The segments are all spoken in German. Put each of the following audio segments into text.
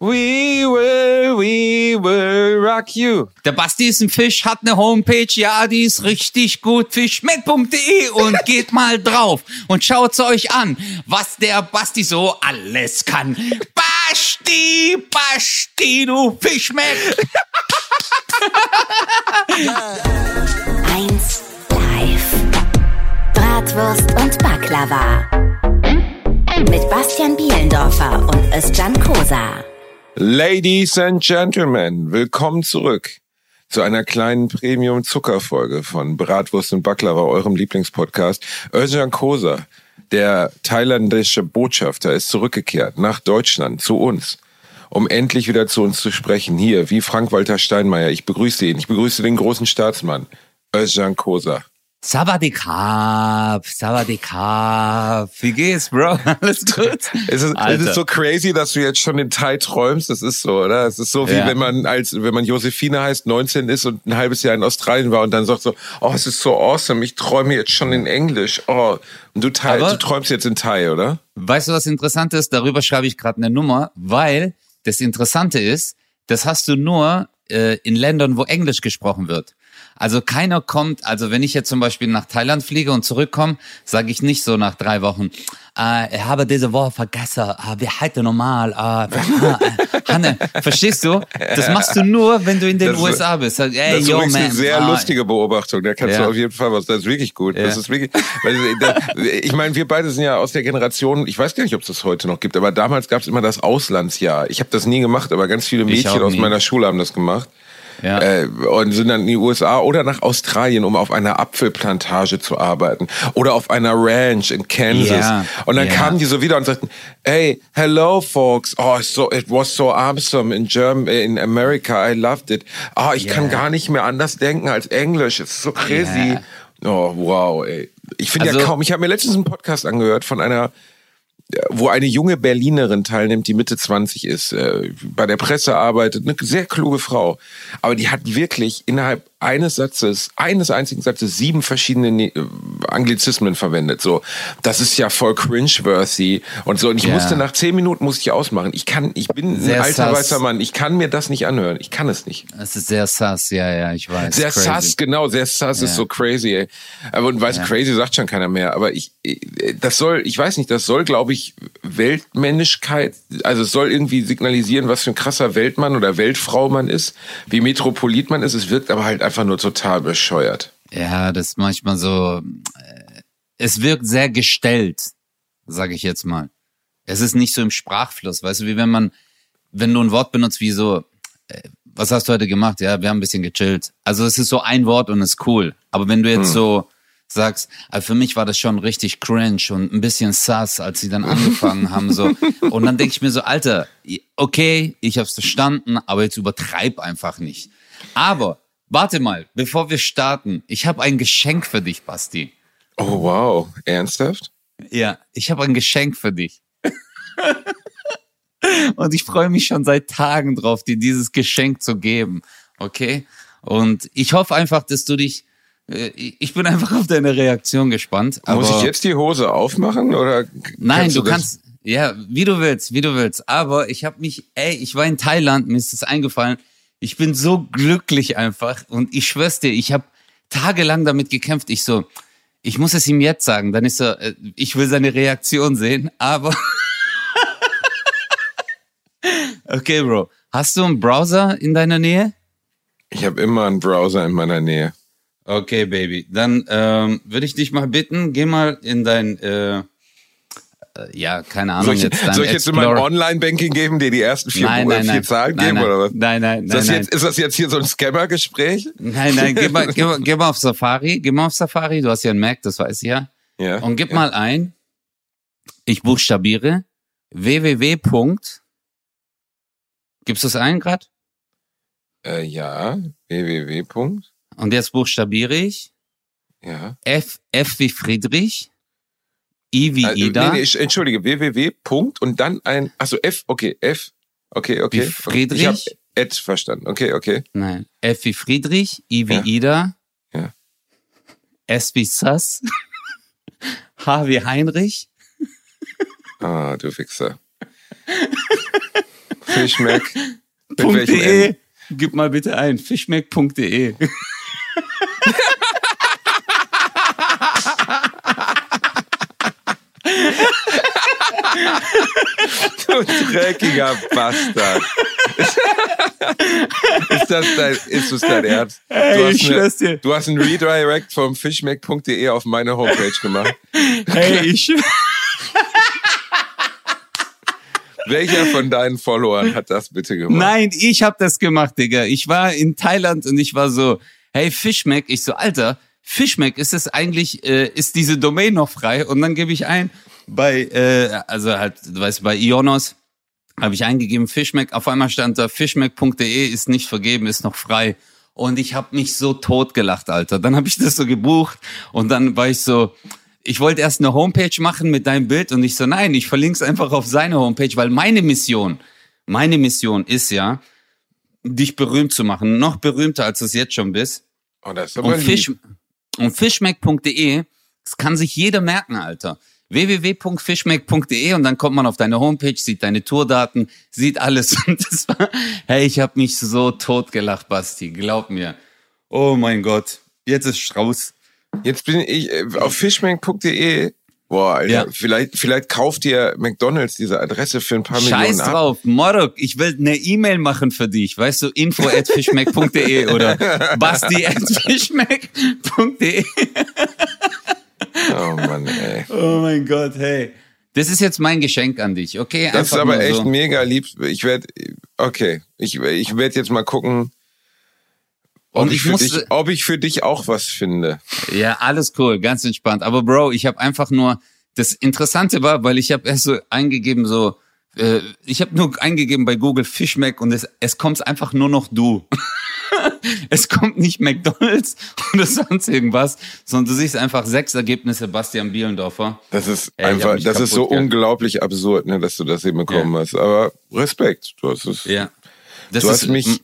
We will, we will rock you. Der Basti ist ein Fisch, hat eine Homepage, ja, die ist richtig gut, fischmet.de und geht mal drauf und schaut's euch an, was der Basti so alles kann. Basti, Basti, du Fischmet. Eins live. Bratwurst und Baklava. Mit Bastian Bielendorfer und Özcan Kosa. Ladies and Gentlemen, willkommen zurück zu einer kleinen Premium-Zuckerfolge von Bratwurst und Baklava, eurem Lieblingspodcast. Özcan Kosa, der thailändische Botschafter, ist zurückgekehrt nach Deutschland zu uns, um endlich wieder zu uns zu sprechen. Hier, wie Frank-Walter Steinmeier. Ich begrüße ihn. Ich begrüße den großen Staatsmann, Özcan Kosa. Savadikap, Savadikap. Wie geht's, Bro? Alles gut? Es ist, es ist so crazy, dass du jetzt schon in Thai träumst. Das ist so, oder? Es ist so, wie Ja. wenn man als, wenn man Josephine heißt, 19 ist und ein halbes Jahr in Australien war und dann sagt so, oh, es ist so awesome, ich träume jetzt schon in Englisch. Oh, und du, Thai, Aber- du träumst jetzt in Thai, oder? Weißt du, was interessant ist? Darüber schreibe ich gerade eine Nummer, weil das Interessante ist, das hast du nur äh, in Ländern, wo Englisch gesprochen wird. Also keiner kommt, also wenn ich jetzt zum Beispiel nach Thailand fliege und zurückkomme, sage ich nicht so nach drei Wochen, äh, ich habe diese Woche vergessen, äh, wir halten normal, äh, äh, Hanne, verstehst du? Das machst du nur, wenn du in den Das ist- USA bist. Sag, ey, Das ist yo, eine man, sehr ah, lustige Beobachtung. Da kannst Ja. du auf jeden Fall was. Das ist wirklich gut. Das Ja. ist wirklich. Da, ich meine, wir beide sind ja aus der Generation. Ich weiß gar nicht, ob es das heute noch gibt, aber damals gab es immer das Auslandsjahr. Ich habe das nie gemacht, aber ganz viele Mädchen aus meiner Schule haben das gemacht. Ja. Äh, und sind dann in die USA oder nach Australien, um auf einer Apfelplantage zu arbeiten oder auf einer Ranch in Kansas. Ja, Und dann ja. kamen die so wieder und sagten, hey, hello folks, oh, so, it was so awesome in German, in America, I loved it. Ah, ich kann Ja. gar nicht mehr anders denken als Englisch, it's so crazy. Oh, wow, ey. Ich finde ja Also- kaum, ich habe mir letztens einen Podcast angehört von einer wo eine junge Berlinerin teilnimmt, die Mitte 20 ist, äh, bei der Presse arbeitet, eine sehr kluge Frau. Aber die hat wirklich innerhalb eines Satzes, eines einzigen Satzes, sieben verschiedene Ne- äh, Anglizismen verwendet. So, das ist ja voll cringe-worthy und so. Und ich Ja. musste nach zehn Minuten musste ich ausmachen. Ich kann, ich bin Sehr ein alter sass. weißer Mann. Ich kann mir das nicht anhören. Ich kann es nicht. Es ist sehr sass, ja, ja, ich weiß. Sehr Crazy. sass, genau, sehr sass ist Ja. so crazy, ey. Aber und weiß, crazy sagt schon keiner mehr. Aber ich, äh, das soll, ich weiß nicht, das soll, glaube ich, Weltmännischkeit, also es soll irgendwie signalisieren, was für ein krasser Weltmann oder Weltfrau man ist, wie Metropolit man ist. Es wirkt aber halt einfach nur total bescheuert. Ja, das ist manchmal so. äh, Es wirkt sehr gestellt, sage ich jetzt mal. Es ist nicht so im Sprachfluss, weißt du, wie wenn man, wenn du ein Wort benutzt wie so, äh, was hast du heute gemacht? Ja, wir haben ein bisschen gechillt. Also es ist so ein Wort und ist cool. Aber wenn du jetzt so sagst, also für mich war das schon richtig cringe und ein bisschen sass, als sie dann angefangen haben so. Und dann denke ich mir so, Alter, okay, ich hab's verstanden, aber jetzt übertreib einfach nicht. Aber warte mal, bevor wir starten, ich habe ein Geschenk für dich, Basti. Oh wow, ernsthaft? Ja, ich habe ein Geschenk für dich. Und ich freue mich schon seit Tagen drauf, dir dieses Geschenk zu geben. Okay? Und ich hoffe einfach, dass du dich. äh, Ich bin einfach auf deine Reaktion gespannt. Muss ich jetzt die Hose aufmachen oder? Nein, du das- kannst. Ja, wie du willst, wie du willst. Aber ich habe mich, ey, ich war in Thailand, mir ist das eingefallen. Ich bin so glücklich einfach und ich schwör's dir, ich habe tagelang damit gekämpft. Ich so, ich muss es ihm jetzt sagen. Dann ist er, äh, ich will seine Reaktion sehen, aber. okay, Bro. Hast du einen Browser in deiner Nähe? Ich habe immer einen Browser in meiner Nähe. Okay, Baby. Dann ähm, würde ich dich mal bitten, geh mal in dein, äh, äh, ja, keine Ahnung, Soll ich, jetzt soll ich jetzt in meinem Online-Banking geben, dir die ersten vier, Nein, nein, vier nein. Zahlen Nein, geben nein. oder was? Nein, nein, ist, das nein, Jetzt, ist das jetzt hier so ein Scammer-Gespräch? Nein, nein, geh mal, geh, mal, geh mal auf Safari, geh mal auf Safari, du hast ja einen Mac, das weiß ich ja. Ja. Und gib ja. mal ein, ich buchstabiere www. Gibst du es ein grad? Äh, ja, www. Und jetzt buchstabiere ich Ja. F, F wie Friedrich, I wie Äh, Ida, nee, nee, ich, entschuldige, www. Punkt und dann ein, also F, okay, F, okay, okay. Wie Friedrich? Ich habe Ed verstanden, okay, okay. nein, F wie Friedrich, I wie Ja. Ida, Ja. S wie Sass, H wie Heinrich, Ah, du Wichser. Fischmeck. Mit welchem .de. N? Gib mal bitte ein. Fischmeck.de. Du dreckiger Bastard. ist das dein, ist das dein Ernst? Du hast, ich schwör's dir. du hast einen Redirect vom fischmeck.de auf meine Homepage gemacht. Hey, ich. Welcher von deinen Followern hat das bitte gemacht? Nein, ich hab das gemacht, Digga. Ich war in Thailand und ich war so, hey, Fischmeck. Ich so, Alter, Fischmeck, ist es eigentlich, äh, ist diese Domain noch frei? Und dann gebe ich ein bei, äh, also halt, du weißt, bei Ionos habe ich eingegeben Fischmeck. Auf einmal stand da, fischmeck.de ist nicht vergeben, ist noch frei. Und ich habe mich so totgelacht, Alter. Dann habe ich das so gebucht und dann war ich so, ich wollte erst eine Homepage machen mit deinem Bild und ich so, nein, ich verlinke es einfach auf seine Homepage, weil meine Mission, meine Mission ist ja, dich berühmt zu machen, noch berühmter, als du es jetzt schon bist. Oh, das ist aber Und. Fisch, und fischmeck.de, das kann sich jeder merken, Alter. www.fischmeck.de und dann kommt man auf deine Homepage, sieht deine Tourdaten, sieht alles. Und das war, hey, ich habe mich so totgelacht, Basti, glaub mir. Oh mein Gott, jetzt ist Strauß. Jetzt bin ich äh, auf fischmeck.de. Boah, Alter, Ja. vielleicht, vielleicht kauft dir McDonalds diese Adresse für ein paar Scheiß Millionen ab. drauf, Morok, ich will eine E-Mail machen für dich, weißt du, info at fischmeck.de oder basti at fischmeck.de. Oh Mann, ey. Oh mein Gott, hey. Das ist jetzt mein Geschenk an dich, okay? Das ist Einfach aber echt so. mega lieb. Ich werde, okay, ich, ich werde jetzt mal gucken, ob Und ich, ich dich, ob ich für dich auch was finde. Ja, alles cool, ganz entspannt. Aber Bro, ich habe einfach nur, das Interessante war, weil ich habe erst so eingegeben, so, äh, ich habe nur eingegeben bei Google Fischmeck und es, es kommt einfach nur noch du. es kommt nicht McDonalds oder sonst irgendwas, sondern du siehst einfach sechs Ergebnisse Bastian Bielendorfer. Das ist Ey, einfach, das ist so gelacht. unglaublich absurd, ne, dass du das eben bekommen hast. Aber Respekt, du hast es. Ja. Das du ist, hast mich,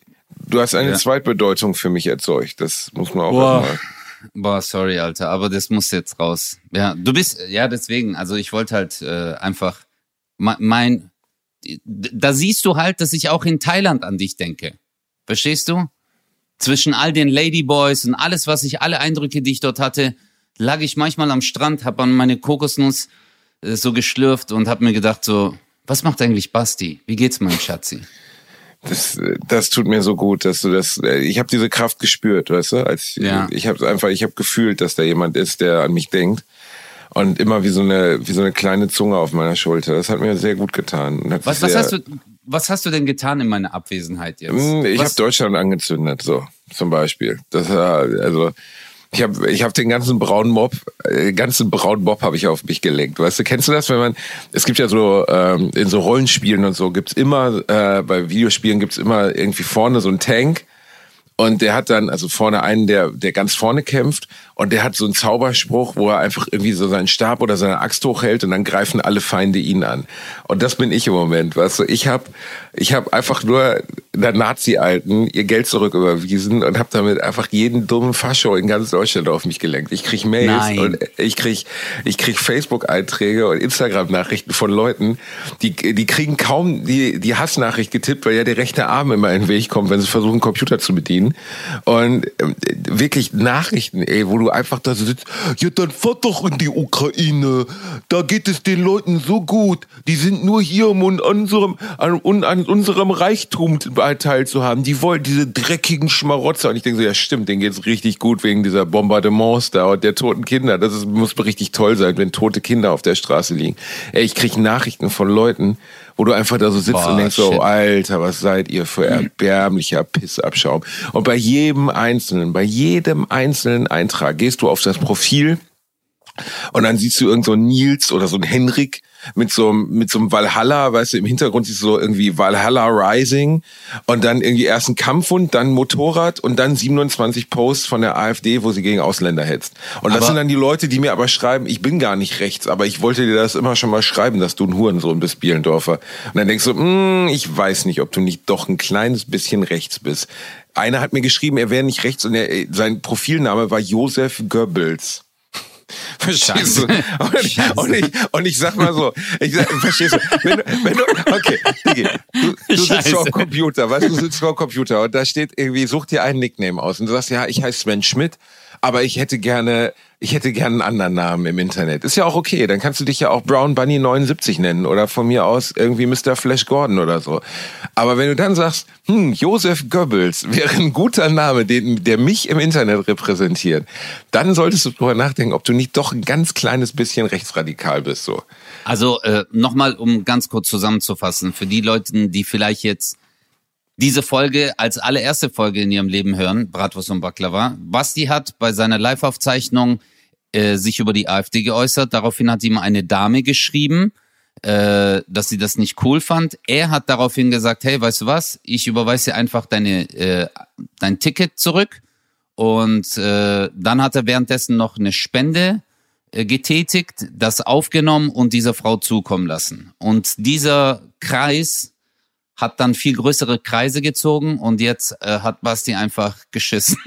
du hast eine Ja. Zweitbedeutung für mich erzeugt. Das muss man auch Boah. erstmal. Boah, sorry, Alter, aber das muss jetzt raus. Ja, du bist, ja, deswegen, also ich wollte halt äh, einfach me- mein, da siehst du halt, dass ich auch in Thailand an dich denke. Verstehst du? Zwischen all den Ladyboys und alles, was ich, alle Eindrücke, die ich dort hatte, lag ich manchmal am Strand, hab an meine Kokosnuss äh, so geschlürft und hab mir gedacht so, was macht eigentlich Basti? Wie geht's meinem Schatzi? Das, das tut mir so gut, dass du das. äh, Ich habe diese Kraft gespürt, weißt du? Als Ja. ich habe einfach, ich habe gefühlt, dass da jemand ist, der an mich denkt und immer wie so eine wie so eine kleine Zunge auf meiner Schulter. Das hat mir sehr gut getan. Was, was hast du, was hast du denn getan in meiner Abwesenheit jetzt? Mm, Ich habe Deutschland angezündet, so zum Beispiel. Das war also. Ich habe ich hab den ganzen braunen Mob, äh, ganzen braunen Mob habe ich auf mich gelenkt. Weißt du, kennst du das, wenn man, es gibt ja so, ähm, in so Rollenspielen und so gibt's immer, äh, bei Videospielen gibt's immer irgendwie vorne so einen Tank und der hat dann, also vorne einen, der, der ganz vorne kämpft und der hat so einen Zauberspruch, wo er einfach irgendwie so seinen Stab oder seine Axt hochhält und dann greifen alle Feinde ihn an. Und das bin ich im Moment, weißt du. Ich habe ich hab einfach nur der Nazi-Alten ihr Geld zurücküberwiesen und habe damit einfach jeden dummen Fascho in ganz Deutschland auf mich gelenkt. Ich krieg Mails Nein. und ich krieg, ich krieg Facebook-Einträge und Instagram-Nachrichten von Leuten, die, die kriegen kaum die, die Hassnachricht getippt, weil ja der rechte Arm immer in den Weg kommt, wenn sie versuchen, einen Computer zu bedienen. Und ähm, wirklich Nachrichten, ey, wo du einfach da sitzt, ja, dann fahr doch in die Ukraine. Da geht es den Leuten so gut. Die sind nur hier, um an unserem, an, an unserem Reichtum teilzuhaben. Die wollen diese dreckigen Schmarotzer. Und ich denke so, ja stimmt, denen geht's richtig gut wegen dieser Bombardements da und der toten Kinder. Das ist, muss richtig toll sein, wenn tote Kinder auf der Straße liegen. Ey, ich krieg Nachrichten von Leuten, wo du einfach da so sitzt Boah, und denkst so, shit. Alter, was seid ihr für erbärmlicher Pissabschaum. Und bei jedem einzelnen, bei jedem einzelnen Eintrag gehst du auf das Profil und dann siehst du irgend so einen Nils oder so einen Henrik mit so, einem- mit so einem Valhalla, weißt du, im Hintergrund siehst du so irgendwie Valhalla Rising und dann irgendwie erst ein Kampfhund, dann ein Motorrad und dann 27 Posts von der AfD, wo sie gegen Ausländer hetzt. Und das Aber- sind dann die Leute, die mir aber schreiben, ich bin gar nicht rechts, aber ich wollte dir das immer schon mal schreiben, dass du ein Hurensohn bist, Bielendorfer. Und dann denkst du, hm, ich weiß nicht, ob du nicht doch ein kleines bisschen rechts bist. Einer hat mir geschrieben, er wäre nicht rechts und er, sein Profilname war Josef Goebbels. Verstehst du? Und ich, und, ich, und ich sag mal so, ich sag, verstehst du, wenn, du- wenn du, okay, Digi, du, du sitzt vor dem Computer, weißt du, du sitzt vor dem Computer und da steht irgendwie, such dir einen Nickname aus. Und du sagst, ja, ich heiße Sven Schmidt, aber ich hätte gerne, ich hätte gerne einen anderen Namen im Internet. Ist ja auch okay, dann kannst du dich ja auch Brown Bunny 79 nennen oder von mir aus irgendwie Mr. Flash Gordon oder so. Aber wenn du dann sagst, hm, Josef Goebbels wäre ein guter Name, den, der mich im Internet repräsentiert, dann solltest du drüber nachdenken, ob du nicht doch ein ganz kleines bisschen rechtsradikal bist, so. Also äh, nochmal, um ganz kurz zusammenzufassen, für die Leute, die vielleicht jetzt diese Folge als allererste Folge in ihrem Leben hören, Bratwurst und Baklava. Basti hat bei seiner Live-Aufzeichnung äh, sich über die AfD geäußert. Daraufhin hat ihm eine Dame geschrieben, äh, dass sie das nicht cool fand. Er hat daraufhin gesagt, hey, weißt du was, ich überweise dir einfach deine, äh, dein Ticket zurück. Und äh, dann hat er währenddessen noch eine Spende äh, getätigt, das aufgenommen und dieser Frau zukommen lassen. Und dieser Kreis hat dann viel größere Kreise gezogen und jetzt äh, hat Basti einfach geschissen.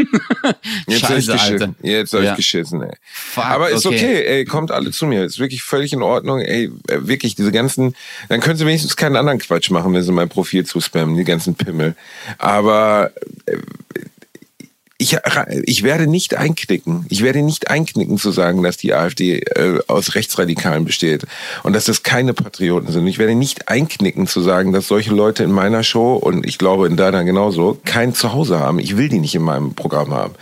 Jetzt hab ich Scheiße, Alter. geschissen. Jetzt hab Ja. ich geschissen, ey. Fuck, Aber ist okay. ey, kommt alle zu mir. Ist wirklich völlig in Ordnung, ey, äh, wirklich, diese ganzen, dann können sie wenigstens keinen anderen Quatsch machen, wenn sie mein Profil zuspammen, die ganzen Pimmel. Aber äh, ich, ich werde nicht einknicken. Ich werde nicht einknicken zu sagen, dass die AfD äh, aus Rechtsradikalen besteht und dass das keine Patrioten sind. Ich werde nicht einknicken zu sagen, dass solche Leute in meiner Show und ich glaube in deiner genauso kein Zuhause haben. Ich will die nicht in meinem Programm haben.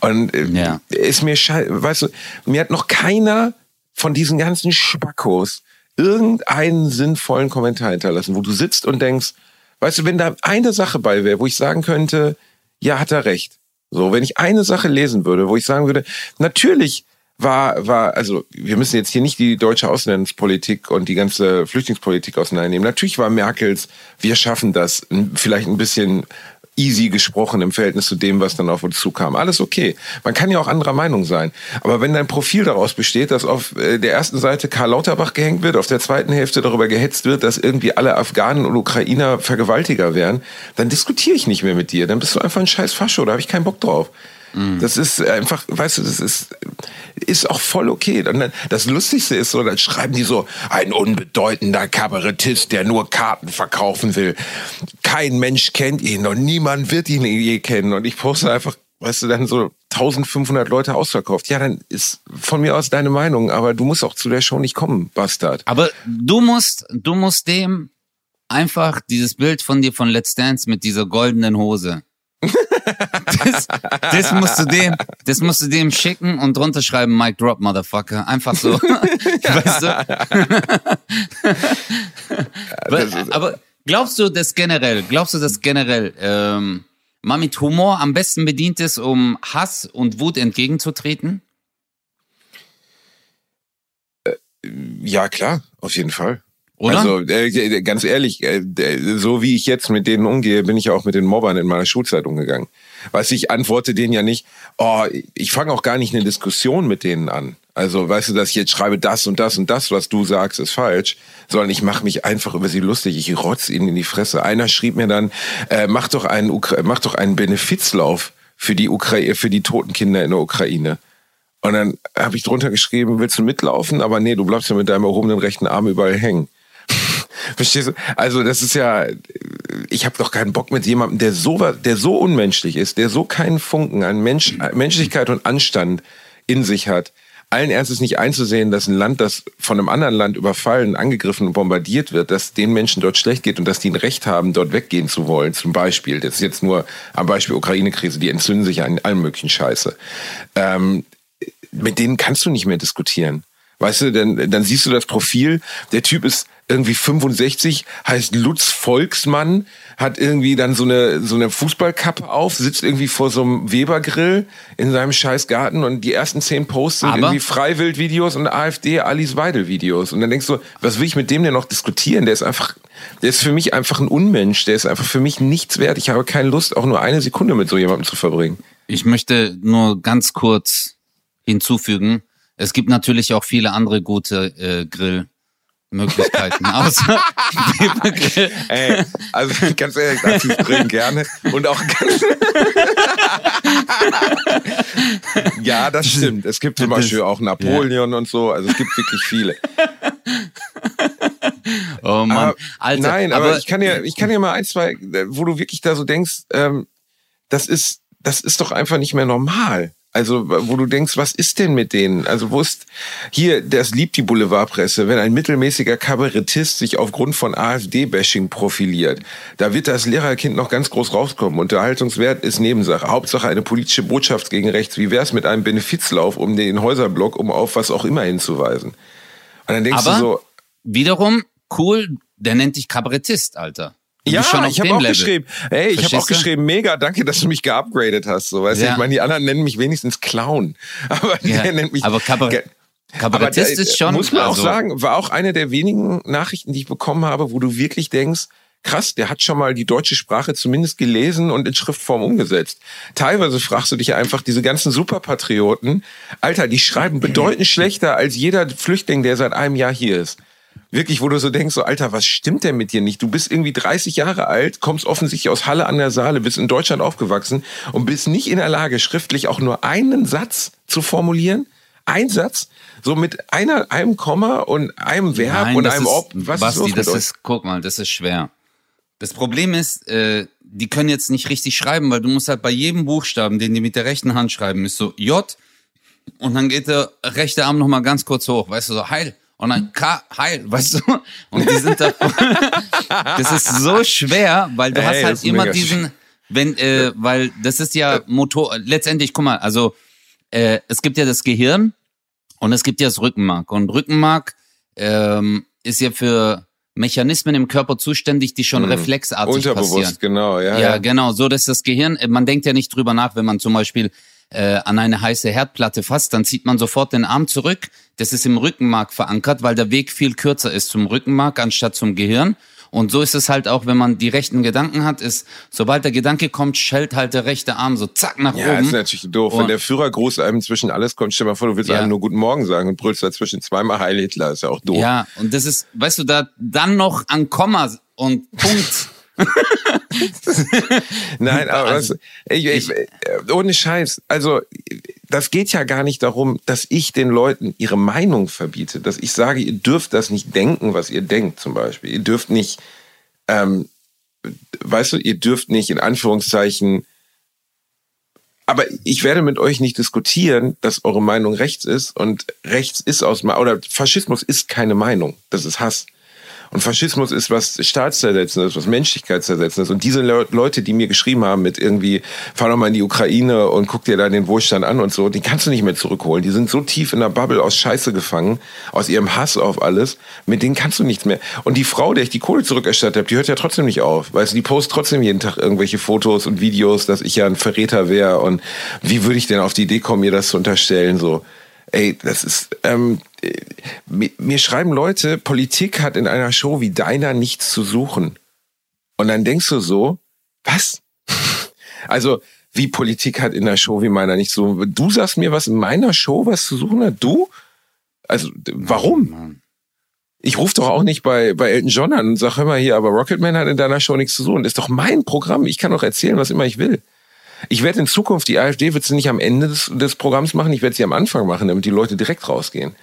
Und äh, Ja. ist mir schei weißt du, mir hat noch keiner von diesen ganzen Spackos irgendeinen sinnvollen Kommentar hinterlassen, wo du sitzt und denkst, weißt du, wenn da eine Sache bei wäre, wo ich sagen könnte, ja, hat er recht. So, wenn ich eine Sache lesen würde, wo ich sagen würde, natürlich war, war, also wir müssen jetzt hier nicht die deutsche Auslandspolitik und die ganze Flüchtlingspolitik auseinandernehmen. Natürlich war Merkels, wir schaffen das, vielleicht ein bisschen easy gesprochen im Verhältnis zu dem, was dann auf uns zukam. Alles okay. Man kann ja auch anderer Meinung sein. Aber wenn dein Profil daraus besteht, dass auf äh, der ersten Seite Karl Lauterbach gehängt wird, auf der zweiten Hälfte darüber gehetzt wird, dass irgendwie alle Afghanen und Ukrainer Vergewaltiger wären, dann diskutiere ich nicht mehr mit dir. Dann bist du einfach ein scheiß Fascho. Da habe ich keinen Bock drauf. Das ist einfach, weißt du, das ist, ist auch voll okay. Und dann, das Lustigste ist so, dann schreiben die so, ein unbedeutender Kabarettist, der nur Karten verkaufen will. Kein Mensch kennt ihn und niemand wird ihn je kennen. Und ich poste einfach, weißt du, dann so 1500 Leute ausverkauft. Ja, dann ist von mir aus deine Meinung, aber du musst auch zu der Show nicht kommen, Bastard. Aber du musst, du musst dem einfach dieses Bild von dir von Let's Dance mit dieser goldenen Hose. Das, das musst du dem, das musst du dem schicken und drunter schreiben, Mic Drop, Motherfucker. Einfach so. weißt du? das aber, glaubst du, dass generell, glaubst du, dass generell ähm, man mit Humor am besten bedient ist, um Hass und Wut entgegenzutreten? Ja, klar, auf jeden Fall. Oder? Also äh, ganz ehrlich, äh, äh, so wie ich jetzt mit denen umgehe, bin ich auch mit den Mobbern in meiner Schulzeit umgegangen. Weißt ich antworte denen ja nicht, oh, ich fange auch gar nicht eine Diskussion mit denen an. Also weißt du, dass ich jetzt schreibe, das und das und das, was du sagst, ist falsch, sondern ich mache mich einfach über sie lustig, ich rotz ihnen in die Fresse. Einer schrieb mir dann, äh, mach doch einen mach doch einen Benefizlauf für die Ukraine, für die toten Kinder in der Ukraine. Und dann habe ich drunter geschrieben, willst du mitlaufen? Aber nee, du bleibst ja mit deinem erhobenen rechten Arm überall hängen. Verstehst du? Also das ist ja, ich habe doch keinen Bock mit jemandem, der so, der so unmenschlich ist, der so keinen Funken an Mensch, Menschlichkeit und Anstand in sich hat, allen Ernstes nicht einzusehen, dass ein Land, das von einem anderen Land überfallen, angegriffen und bombardiert wird, dass den Menschen dort schlecht geht und dass die ein Recht haben, dort weggehen zu wollen. Zum Beispiel, das ist jetzt nur am Beispiel Ukraine-Krise, die entzünden sich an allem möglichen Scheiße. Ähm, mit denen kannst du nicht mehr diskutieren. Weißt du, dann, dann siehst du das Profil, der Typ ist irgendwie 65, heißt Lutz Volksmann, hat irgendwie dann so eine, so eine Fußballkappe auf, sitzt irgendwie vor so einem Webergrill in seinem scheiß Garten und die ersten zehn Posts sind Aber- irgendwie Freiwild-Videos und AfD Alice Weidel-Videos. Und dann denkst du, was will ich mit dem denn noch diskutieren? Der ist einfach, der ist für mich einfach ein Unmensch, der ist einfach für mich nichts wert. Ich habe keine Lust, auch nur eine Sekunde mit so jemandem zu verbringen. Ich möchte nur ganz kurz hinzufügen. Es gibt natürlich auch viele andere gute äh, Grill, Möglichkeiten außer Bibelgrill. Ey, also ganz ehrlich, drin gerne. Und auch ganz Ja, das stimmt. Es gibt zum Beispiel auch Napoleon und so. Also es gibt wirklich viele. Oh Mann, Aber, Alter. nein, aber, ich kann dir, ich kann dir mal ein, zwei, wo du wirklich da so denkst, ähm, das ist, das ist doch einfach nicht mehr normal. Also, wo du denkst, was ist denn mit denen? Also, wo ist hier, das liebt die Boulevardpresse, wenn ein mittelmäßiger Kabarettist sich aufgrund von AfD-Bashing profiliert. Da wird das Lehrerkind noch ganz groß rauskommen. Unterhaltungswert ist Nebensache. Hauptsache eine politische Botschaft gegen rechts. Wie wär's mit einem Benefizlauf um den Häuserblock, um auf was auch immer hinzuweisen? Und dann denkst Aber du so, wiederum cool, der nennt dich Kabarettist, Alter. Du ja, ich habe auch Level. geschrieben. Hey, ich habe auch du? geschrieben, mega, danke, dass du mich geupgradet hast. So, weißt du, Ja. ich meine, die anderen nennen mich wenigstens Clown, aber Ja, der nennt mich. aber Kabar- Ge- Kabarettist aber, ist schon. Muss man auch also, sagen, war auch eine der wenigen Nachrichten, die ich bekommen habe, wo du wirklich denkst, krass, der hat schon mal die deutsche Sprache zumindest gelesen und in Schriftform umgesetzt. Teilweise fragst du dich einfach, diese ganzen Superpatrioten, Alter, die schreiben bedeutend schlechter als jeder Flüchtling, der seit einem Jahr hier ist. Wirklich, wo du so denkst, so Alter, was stimmt denn mit dir nicht? Du bist irgendwie 30 Jahre alt, kommst offensichtlich aus Halle an der Saale, bist in Deutschland aufgewachsen und bist nicht in der Lage, schriftlich auch nur einen Satz zu formulieren. Ein Satz, so mit einer, einem Komma und einem Verb Nein, und einem ist, Ob. Was Basti, ist das euch? ist, guck mal, das ist schwer. Das Problem ist, äh, die können jetzt nicht richtig schreiben, weil du musst halt bei jedem Buchstaben, den die mit der rechten Hand schreiben, ist so J und dann geht der rechte Arm nochmal ganz kurz hoch, weißt du, so Heil. Und dann K, Heil, weißt du? Und die sind da. das ist so schwer, weil du Ey, hast halt immer diesen, wenn, äh, weil das ist ja Motor, letztendlich, guck mal, also äh, es gibt ja das Gehirn und es gibt ja das Rückenmark. Und Rückenmark ähm, ist ja für Mechanismen im Körper zuständig, die schon reflexartig Mhm. Unterbewusst, passieren. genau, ja. Ja, genau, so dass das Gehirn, man denkt ja nicht drüber nach, wenn man zum Beispiel äh, an eine heiße Herdplatte fasst, dann zieht man sofort den Arm zurück. Das ist im Rückenmark verankert, weil der Weg viel kürzer ist zum Rückenmark anstatt zum Gehirn. Und so ist es halt auch, wenn man die rechten Gedanken hat, ist, sobald der Gedanke kommt, schellt halt der rechte Arm so zack nach Ja, oben. ist natürlich doof. Wenn Und- der Führergruß einem zwischen alles kommt, stell mal vor, du willst Ja. einem nur Guten Morgen sagen und brüllst dazwischen zweimal Heil Hitler, ist ja auch doof. Ja, und das ist, weißt du, da dann noch an Komma und Punkt. Nein, aber Also, was, ich, ich, ohne Scheiß. Also, das geht ja gar nicht darum, dass ich den Leuten ihre Meinung verbiete. Dass ich sage, ihr dürft das nicht denken, was ihr denkt, zum Beispiel. Ihr dürft nicht, ähm, weißt du, ihr dürft nicht in Anführungszeichen, aber ich werde mit euch nicht diskutieren, dass eure Meinung rechts ist und rechts ist aus, oder Faschismus ist keine Meinung. Das ist Hass. Und Faschismus ist was Staatszersetzendes, was Menschlichkeitszersetzendes. Und diese Le Leute, die mir geschrieben haben mit irgendwie, fahr doch mal in die Ukraine und guck dir da den Wohlstand an und so, die kannst du nicht mehr zurückholen. Die sind so tief in der Bubble aus Scheiße gefangen, aus ihrem Hass auf alles, mit denen kannst du nichts mehr. Und die Frau, der ich die Kohle zurückerstattet habe, die hört ja trotzdem nicht auf. Weißt du, die postet trotzdem jeden Tag irgendwelche Fotos und Videos, dass ich ja ein Verräter wäre. Und wie würde ich denn auf die Idee kommen, mir das zu unterstellen? So, ey, das ist, ähm, äh, mir, mir schreiben Leute, Politik hat in einer Show wie deiner nichts zu suchen. Und dann denkst du so, was? Also, wie Politik hat in einer Show wie meiner nichts zu suchen. Du sagst mir, was in meiner Show was zu suchen hat? Du? Also, warum? Mann. Ich rufe doch auch nicht bei, bei Elton John an und sag, hör mal hier, aber Rocketman hat in deiner Show nichts zu suchen. Das ist doch mein Programm. Ich kann doch erzählen, was immer ich will. Ich werde in Zukunft, die AfD wird sie nicht am Ende des, des Programms machen, ich werde sie am Anfang machen, damit die Leute direkt rausgehen.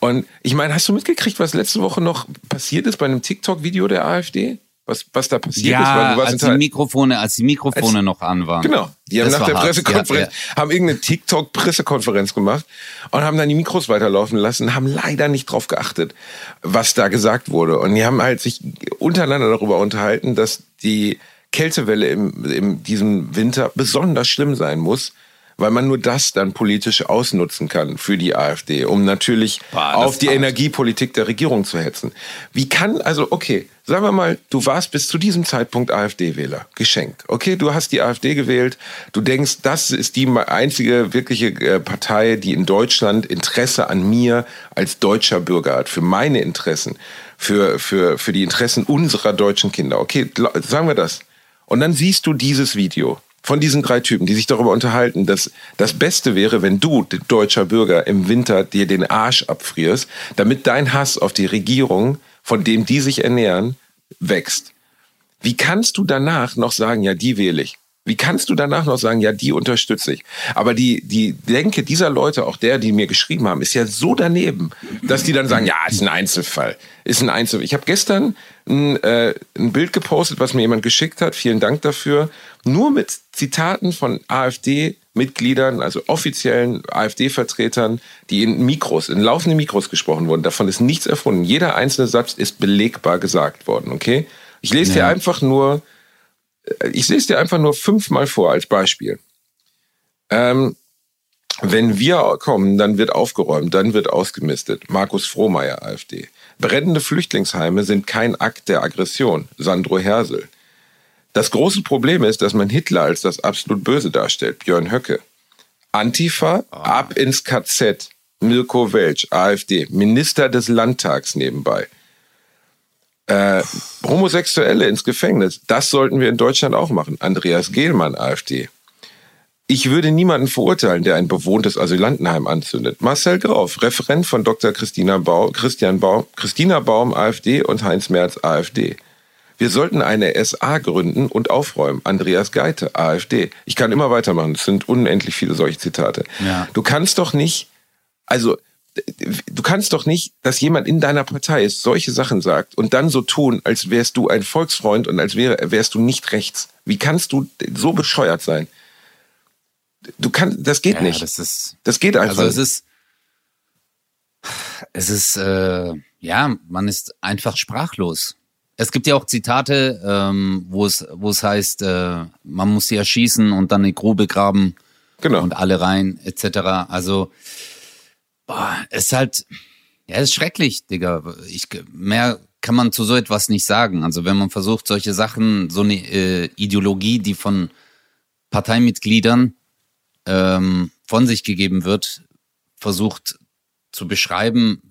Und ich meine, hast du mitgekriegt, was letzte Woche noch passiert ist bei einem TikTok-Video der AfD? Was, was da passiert ist? Ja, du warst als in die Mikrofone, als die Mikrofone Als- noch an waren. Genau. Die haben Das nach der hart. Pressekonferenz, Ja, haben irgendeine TikTok-Pressekonferenz gemacht und haben dann die Mikros weiterlaufen lassen, haben leider nicht drauf geachtet, was da gesagt wurde. Und die haben halt sich untereinander darüber unterhalten, dass die Kältewelle im, im diesem Winter besonders schlimm sein muss, weil man nur das dann politisch ausnutzen kann für die AfD, um natürlich Boah, auf die. Energiepolitik der Regierung zu hetzen. Wie kann, also okay, sagen wir mal, du warst bis zu diesem Zeitpunkt AfD-Wähler, geschenkt. Okay, du hast die AfD gewählt, du denkst, das ist die einzige wirkliche äh, Partei, die in Deutschland Interesse an mir als deutscher Bürger hat, für meine Interessen, für, für, für die Interessen unserer deutschen Kinder. Okay, sagen wir das. Und dann siehst du dieses Video von diesen drei Typen, die sich darüber unterhalten, dass das Beste wäre, wenn du, deutscher Bürger, im Winter dir den Arsch abfrierst, damit dein Hass auf die Regierung, von dem die sich ernähren, wächst. Wie kannst du danach noch sagen, ja, die wähle ich? Wie kannst du danach noch sagen, ja, die unterstütze ich? Aber die, die Denke dieser Leute, auch der, die mir geschrieben haben, ist ja so daneben, dass die dann sagen, ja, ist ein Einzelfall. Ist ein Einzelfall. Ich habe gestern ein, äh, ein Bild gepostet, was mir jemand geschickt hat. Vielen Dank dafür. Nur mit Zitaten von AfD-Mitgliedern, also offiziellen AfD-Vertretern, die in Mikros, in laufenden Mikros gesprochen wurden. Davon ist nichts erfunden. Jeder einzelne Satz ist belegbar gesagt worden, okay? Ich lese ja. dir einfach nur ich lese dir einfach nur fünfmal vor als Beispiel. Ähm, wenn wir kommen, dann wird aufgeräumt, dann wird ausgemistet. Markus Frohmeier, AfD. Brennende Flüchtlingsheime sind kein Akt der Aggression. Sandro Hersel. Das große Problem ist, dass man Hitler als das absolut Böse darstellt. Björn Höcke. Antifa, ab ins KZ. Mirko Welch, AfD. Minister des Landtags nebenbei äh, Homosexuelle ins Gefängnis. Das sollten wir in Deutschland auch machen. Andreas Gehlmann, AfD. Ich würde niemanden verurteilen, der ein bewohntes Asylantenheim anzündet. Marcel Grauf, Referent von Dr. Christina Baum, Christian Baum, Christina Baum, AfD und Heinz Merz, AfD. Wir sollten eine SA gründen und aufräumen. Andreas Geite, AfD. Ich kann immer weitermachen. Es sind unendlich viele solche Zitate. Ja. Du kannst doch nicht, also du kannst doch nicht, dass jemand in deiner Partei ist, solche Sachen sagt und dann so tun, als wärst du ein Volksfreund und als wäre, wärst du nicht rechts. Wie kannst du so bescheuert sein? Du kannst, das geht ja, nicht. Das ist, das geht einfach. Also es ist, es ist, äh, ja, man ist einfach sprachlos. Es gibt ja auch Zitate, ähm, wo es, wo es heißt, äh, man muss sie erschießen und dann eine Grube graben genau. und alle rein, etc. Also Boah, ist halt, ja, ist schrecklich, Digga. Ich, mehr kann man zu so etwas nicht sagen. Also wenn man versucht, solche Sachen, so eine äh, Ideologie, die von Parteimitgliedern ähm, von sich gegeben wird, versucht zu beschreiben,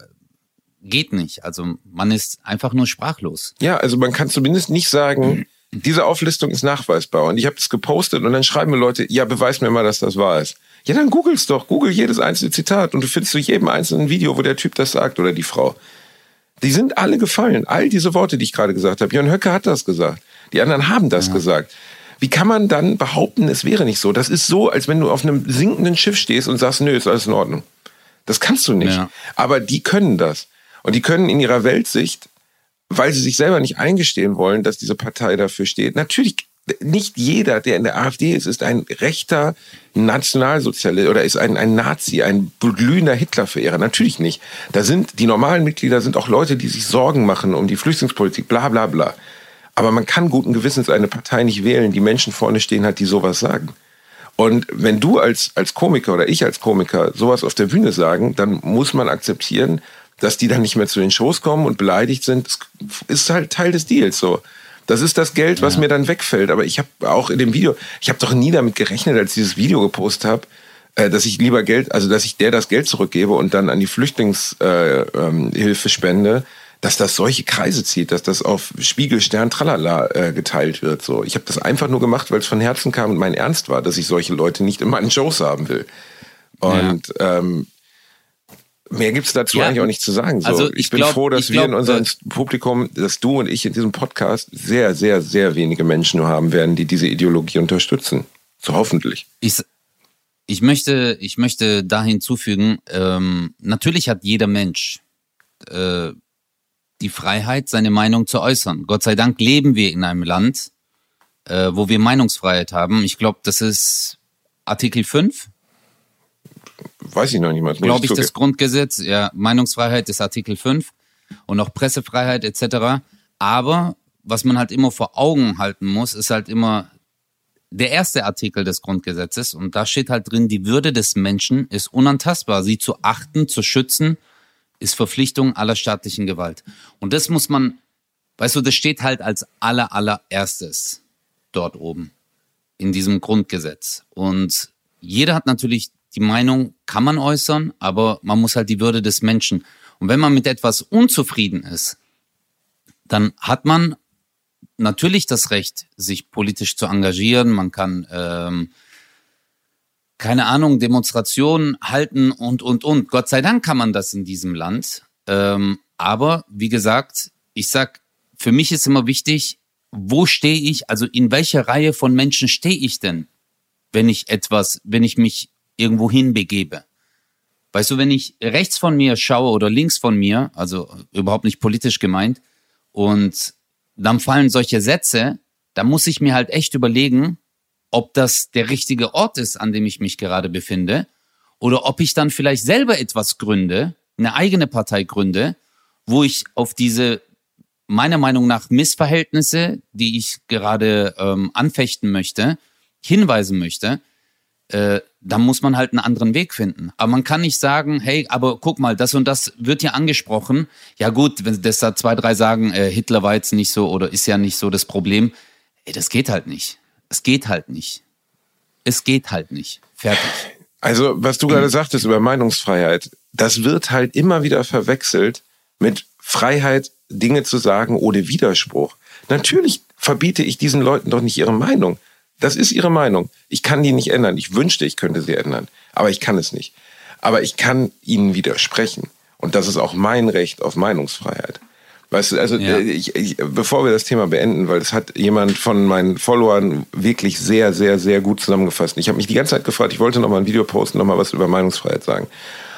geht nicht. Also man ist einfach nur sprachlos. Ja, also man kann zumindest nicht sagen, diese Auflistung ist nachweisbar. Und ich habe das gepostet und dann schreiben mir Leute, ja, beweis mir mal, dass das wahr ist. Ja, dann googel's doch. Google jedes einzelne Zitat und du findest zu jedem einzelnen Video, wo der Typ das sagt oder die Frau. Die sind alle gefallen. All diese Worte, die ich gerade gesagt habe. Jörn Höcke hat das gesagt. Die anderen haben das ja. gesagt. Wie kann man dann behaupten, es wäre nicht so? Das ist so, als wenn du auf einem sinkenden Schiff stehst und sagst, nö, ist alles in Ordnung. Das kannst du nicht. Ja. Aber die können das. Und die können in ihrer Weltsicht, weil sie sich selber nicht eingestehen wollen, dass diese Partei dafür steht. Natürlich nicht jeder, der in der AfD ist, ist ein rechter Nationalsozialist oder ist ein, ein Nazi, ein glühender Hitlerverehrer. Natürlich nicht. Da sind die normalen Mitglieder sind auch Leute, die sich Sorgen machen um die Flüchtlingspolitik, bla bla bla. Aber man kann guten Gewissens eine Partei nicht wählen, die Menschen vorne stehen hat, die sowas sagen. Und wenn du als, als Komiker oder ich als Komiker sowas auf der Bühne sagen, dann muss man akzeptieren, dass die dann nicht mehr zu den Shows kommen und beleidigt sind. Das ist halt Teil des Deals so. Das ist das Geld, was ja. mir dann wegfällt. Aber ich habe auch in dem Video, ich habe doch nie damit gerechnet, als ich dieses Video gepostet habe, äh, dass ich lieber Geld, also dass ich der das Geld zurückgebe und dann an die Flüchtlingshilfe äh, ähm, spende, dass das solche Kreise zieht, dass das auf Spiegel, Stern, Tralala äh, geteilt wird. So, ich habe das einfach nur gemacht, weil es von Herzen kam und mein Ernst war, dass ich solche Leute nicht in meinen Shows haben will. Und ja. ähm, Mehr gibt's dazu ja. eigentlich auch nicht zu sagen. So, also ich, ich bin glaub, froh, dass wir glaub, in unserem Publikum, dass du und ich in diesem Podcast sehr, sehr, sehr wenige Menschen nur haben werden, die diese Ideologie unterstützen. So hoffentlich. Ich, ich möchte, ich möchte da hinzufügen, ähm, natürlich hat jeder Mensch äh, die Freiheit, seine Meinung zu äußern. Gott sei Dank leben wir in einem Land, äh, wo wir Meinungsfreiheit haben. Ich glaube, das ist Artikel 5 weiß ich noch nicht mal. Glaube ich, das Grundgesetz, ja, Meinungsfreiheit ist Artikel 5 und auch Pressefreiheit etc. Aber was man halt immer vor Augen halten muss, ist halt immer der erste Artikel des Grundgesetzes und da steht halt drin, die Würde des Menschen ist unantastbar. Sie zu achten, zu schützen, ist Verpflichtung aller staatlichen Gewalt. Und das muss man, weißt du, das steht halt als aller, allererstes dort oben in diesem Grundgesetz. Und jeder hat natürlich die Meinung kann man äußern, aber man muss halt die Würde des Menschen. Und wenn man mit etwas unzufrieden ist, dann hat man natürlich das Recht, sich politisch zu engagieren. Man kann, ähm, keine Ahnung, Demonstrationen halten und, und, und. Gott sei Dank kann man das in diesem Land. Ähm, aber wie gesagt, ich sag, für mich ist immer wichtig, wo stehe ich, also in welcher Reihe von Menschen stehe ich denn, wenn ich etwas, wenn ich mich irgendwo hinbegebe. Weißt du, wenn ich rechts von mir schaue oder links von mir, also überhaupt nicht politisch gemeint, und dann fallen solche Sätze, da muss ich mir halt echt überlegen, ob das der richtige Ort ist, an dem ich mich gerade befinde, oder ob ich dann vielleicht selber etwas gründe, eine eigene Partei gründe, wo ich auf diese meiner Meinung nach Missverhältnisse, die ich gerade ähm, anfechten möchte, hinweisen möchte, äh, dann muss man halt einen anderen Weg finden. Aber man kann nicht sagen, hey, aber guck mal, das und das wird ja angesprochen. Ja gut, wenn das da zwei, drei sagen, äh, Hitler war jetzt nicht so oder ist ja nicht so das Problem. Ey, das geht halt nicht. Es geht halt nicht. Es geht halt nicht. Fertig. Also, was du gerade sagtest über Meinungsfreiheit, das wird halt immer wieder verwechselt mit Freiheit, Dinge zu sagen ohne Widerspruch. Natürlich verbiete ich diesen Leuten doch nicht ihre Meinung. Das ist ihre Meinung. Ich kann die nicht ändern. Ich wünschte, ich könnte sie ändern. Aber ich kann es nicht. Aber ich kann ihnen widersprechen. Und das ist auch mein Recht auf Meinungsfreiheit. Weißt du, also Ja. äh, ich, ich, bevor wir das Thema beenden, weil das hat jemand von meinen Followern wirklich sehr, sehr, sehr gut zusammengefasst. Ich habe mich die ganze Zeit gefragt, ich wollte noch mal ein Video posten, noch mal was über Meinungsfreiheit sagen.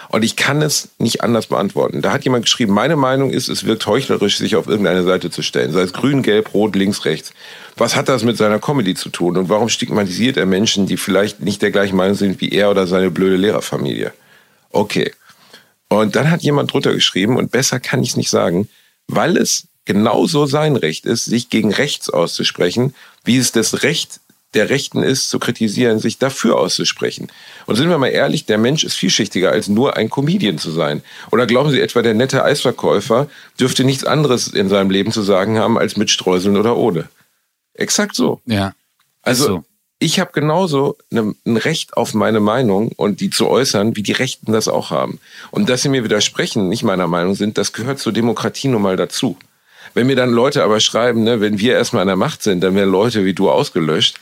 Und ich kann es nicht anders beantworten. Da hat jemand geschrieben, meine Meinung ist, es wirkt heuchlerisch, sich auf irgendeine Seite zu stellen. Sei es grün, gelb, rot, links, rechts. Was hat das mit seiner Comedy zu tun? Und warum stigmatisiert er Menschen, die vielleicht nicht der gleichen Meinung sind wie er oder seine blöde Lehrerfamilie? Okay. Und dann hat jemand drunter geschrieben, und besser kann ich es nicht sagen, weil es genauso sein Recht ist, sich gegen rechts auszusprechen, wie es das Recht der Rechten ist, zu kritisieren, sich dafür auszusprechen. Und sind wir mal ehrlich, der Mensch ist vielschichtiger, als nur ein Comedian zu sein. Oder glauben Sie etwa, der nette Eisverkäufer dürfte nichts anderes in seinem Leben zu sagen haben, als mit Streuseln oder ohne? Exakt so. Ja. Also so. ich habe genauso ne, ein Recht auf meine Meinung und die zu äußern, wie die Rechten das auch haben. Und dass sie mir widersprechen, nicht meiner Meinung sind, das gehört zur Demokratie nun mal dazu. Wenn mir dann Leute aber schreiben, ne, wenn wir erstmal an der Macht sind, dann werden Leute wie du ausgelöscht,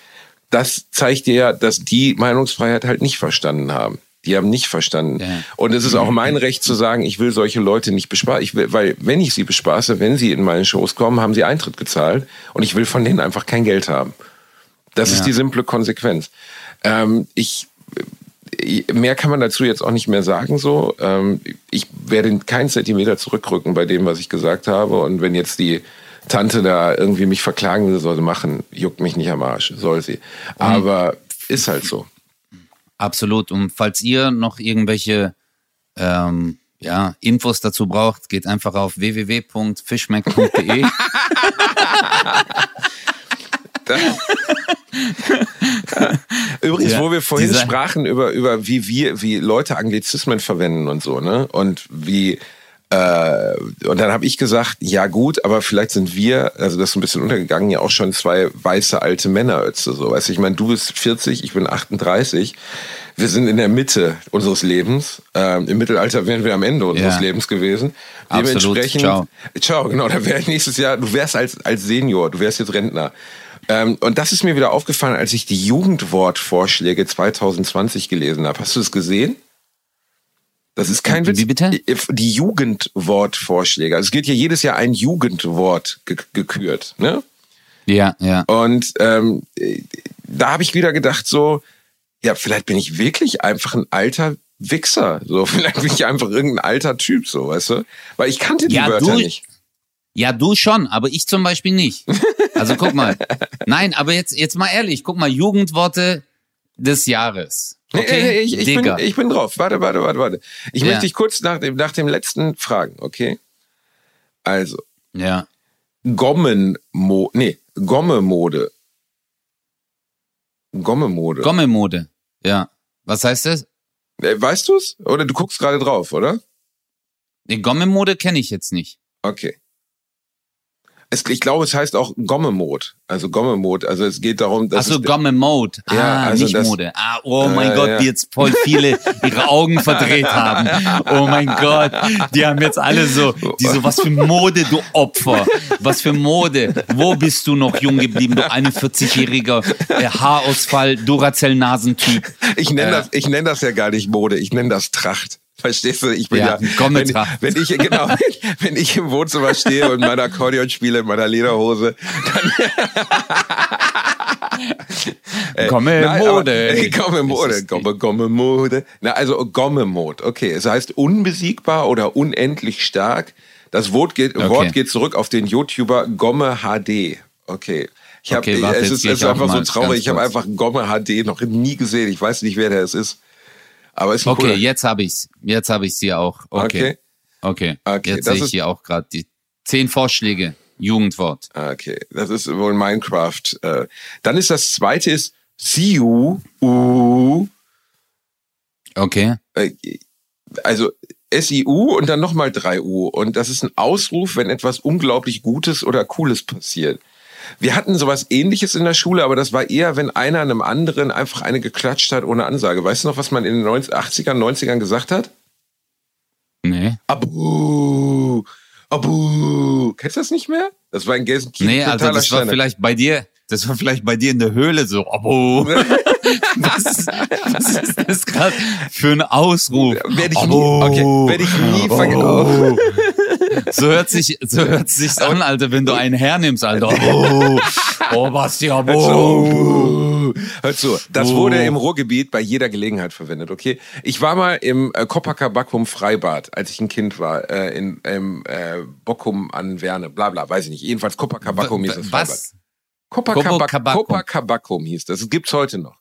das zeigt dir ja, dass die Meinungsfreiheit halt nicht verstanden haben. Die haben nicht verstanden. Ja. Und es ist auch mein Recht zu sagen, ich will solche Leute nicht bespaßen. Weil wenn ich sie bespaße, wenn sie in meine Shows kommen, haben sie Eintritt gezahlt und ich will von denen einfach kein Geld haben. Das Ja. ist die simple Konsequenz. Ähm, ich äh, mehr kann man dazu jetzt auch nicht mehr sagen. So, ähm, ich werde keinen Zentimeter zurückrücken bei dem, was ich gesagt habe. Und wenn jetzt die Tante da irgendwie mich verklagen will, soll sie machen. Juckt mich nicht am Arsch, soll sie. Aber ist halt so. Absolut. Und falls ihr noch irgendwelche ähm, ja, Infos dazu braucht, geht einfach auf www.fischmeck.de. Übrigens, Ja, wo wir vorhin sprachen über, über wie wir, wie Leute Anglizismen verwenden und so, ne? Und wie äh, und dann habe ich gesagt, ja gut, aber vielleicht sind wir, also das ist ein bisschen untergegangen, ja auch schon zwei weiße alte Männerötze. So, weißt du, ich meine, du bist 40, ich bin 38. Wir sind in der Mitte unseres Lebens. Ähm, Im Mittelalter wären wir am Ende unseres Ja. Lebens gewesen. Absolut. Dementsprechend, Ciao. Ciao, genau, da wäre nächstes Jahr, du wärst als, als Senior, du wärst jetzt Rentner. Ähm, und das ist mir wieder aufgefallen, als ich die Jugendwortvorschläge 2020 gelesen habe. Hast du es gesehen? Das ist kein Witz. Wie bitte? Die Jugendwortvorschläge. Also es wird ja jedes Jahr ein Jugendwort ge gekürt. Ne? ja, ja. Und ähm, äh, da habe ich wieder gedacht, so, ja, vielleicht bin ich wirklich einfach ein alter Wichser. So, vielleicht bin ich einfach irgendein alter Typ, so, weißt du? Weil ich kannte die Ja, Wörter du- nicht. Ja, du schon, aber ich zum Beispiel nicht. Also guck mal. Nein, aber jetzt, jetzt mal ehrlich, guck mal, Jugendworte des Jahres. Okay? nee, ich, ich, bin, ich bin drauf. Warte, warte, warte, warte. Ich Ja. möchte dich kurz nach dem, nach dem letzten fragen, okay? Also, ja. Gommenmo, nee, Gommemode. Gommemode. Gommemode. Ja. Was heißt das? Äh, weißt du's? Oder du guckst gerade drauf, oder? Die Gommemode kenne ich jetzt nicht. Okay. Es, ich glaube, es heißt auch Gomme-Mode. Also Gomme-Mode. Also es geht darum, dass. Achso, es- Gomme Mode. Ah, Ja, also nicht das- Mode. Ah, oh mein Äh, Gott, ja. die jetzt voll viele ihre Augen verdreht haben. Oh mein Gott, die haben jetzt alle so, die so, was für Mode, du Opfer. Was für Mode. Wo bist du noch jung geblieben, du 41-jähriger äh, Haarausfall, Duracell-Nasentyp. Ich nenne Äh. das, ich nenne das ja gar nicht Mode, ich nenne das Tracht. Verstehst du? Ich bin Ja, ja, wenn, Gommetracht. wenn ich genau, wenn ich im Wohnzimmer stehe und mein Akkordeon spiele in meiner Lederhose, dann Komme Nein, Mode. Aber, Gomme Das Mode, ist Gomme, Gomme Mode. Na, also Gomme Mode. Okay, es heißt unbesiegbar oder unendlich stark. Das Wort geht, Okay. Wort geht zurück auf den YouTuber Gomme HD. Okay. Ich hab, Okay, warte, es ist, es ist einfach so traurig. Ich habe einfach Gomme HD noch nie gesehen. Ich weiß nicht, wer der es ist. Aber ist ein Okay, cooler. jetzt habe ich's. Jetzt habe ich's hier auch. Okay. Okay. Okay, Jetzt das sehe ich hier auch gerade die zehn Vorschläge. Jugendwort. Okay, das ist wohl Minecraft. Äh, Dann ist das zweite ist Siu. U. Okay. Äh, Also S-I-U und dann nochmal drei U. Und das ist ein Ausruf, wenn etwas unglaublich Gutes oder Cooles passiert. Wir hatten sowas ähnliches in der Schule, aber das war eher, wenn einer einem anderen einfach eine geklatscht hat ohne Ansage. Weißt du noch, was man in den 90, 80ern, 90ern gesagt hat? Nee. Abu, Abu. Kennst du das nicht mehr? Das war in Gelsenkirchen. Nee, also das war Standard. vielleicht bei dir, das war vielleicht bei dir in der Höhle so. Abo. Was, ist- was ist das gerade für ein Ausruf? Werde ich nie, Abo. okay, werde ich nie vergessen. So hört sich, so hört sich's an, Alter, wenn du einen hernimmst, Alter. Abo. Oh, Basti, Abo. Hör zu, das Oh. wurde im Ruhrgebiet bei jeder Gelegenheit verwendet, okay? Ich war mal im äh, Copacabacum Freibad, als ich ein Kind war, äh, in im äh, Bockum an Werne, bla bla, weiß ich nicht. Jedenfalls Copacabacum hieß das Freibad. Was? Copacabacum. Copacabacum hieß das. Das gibt's heute noch.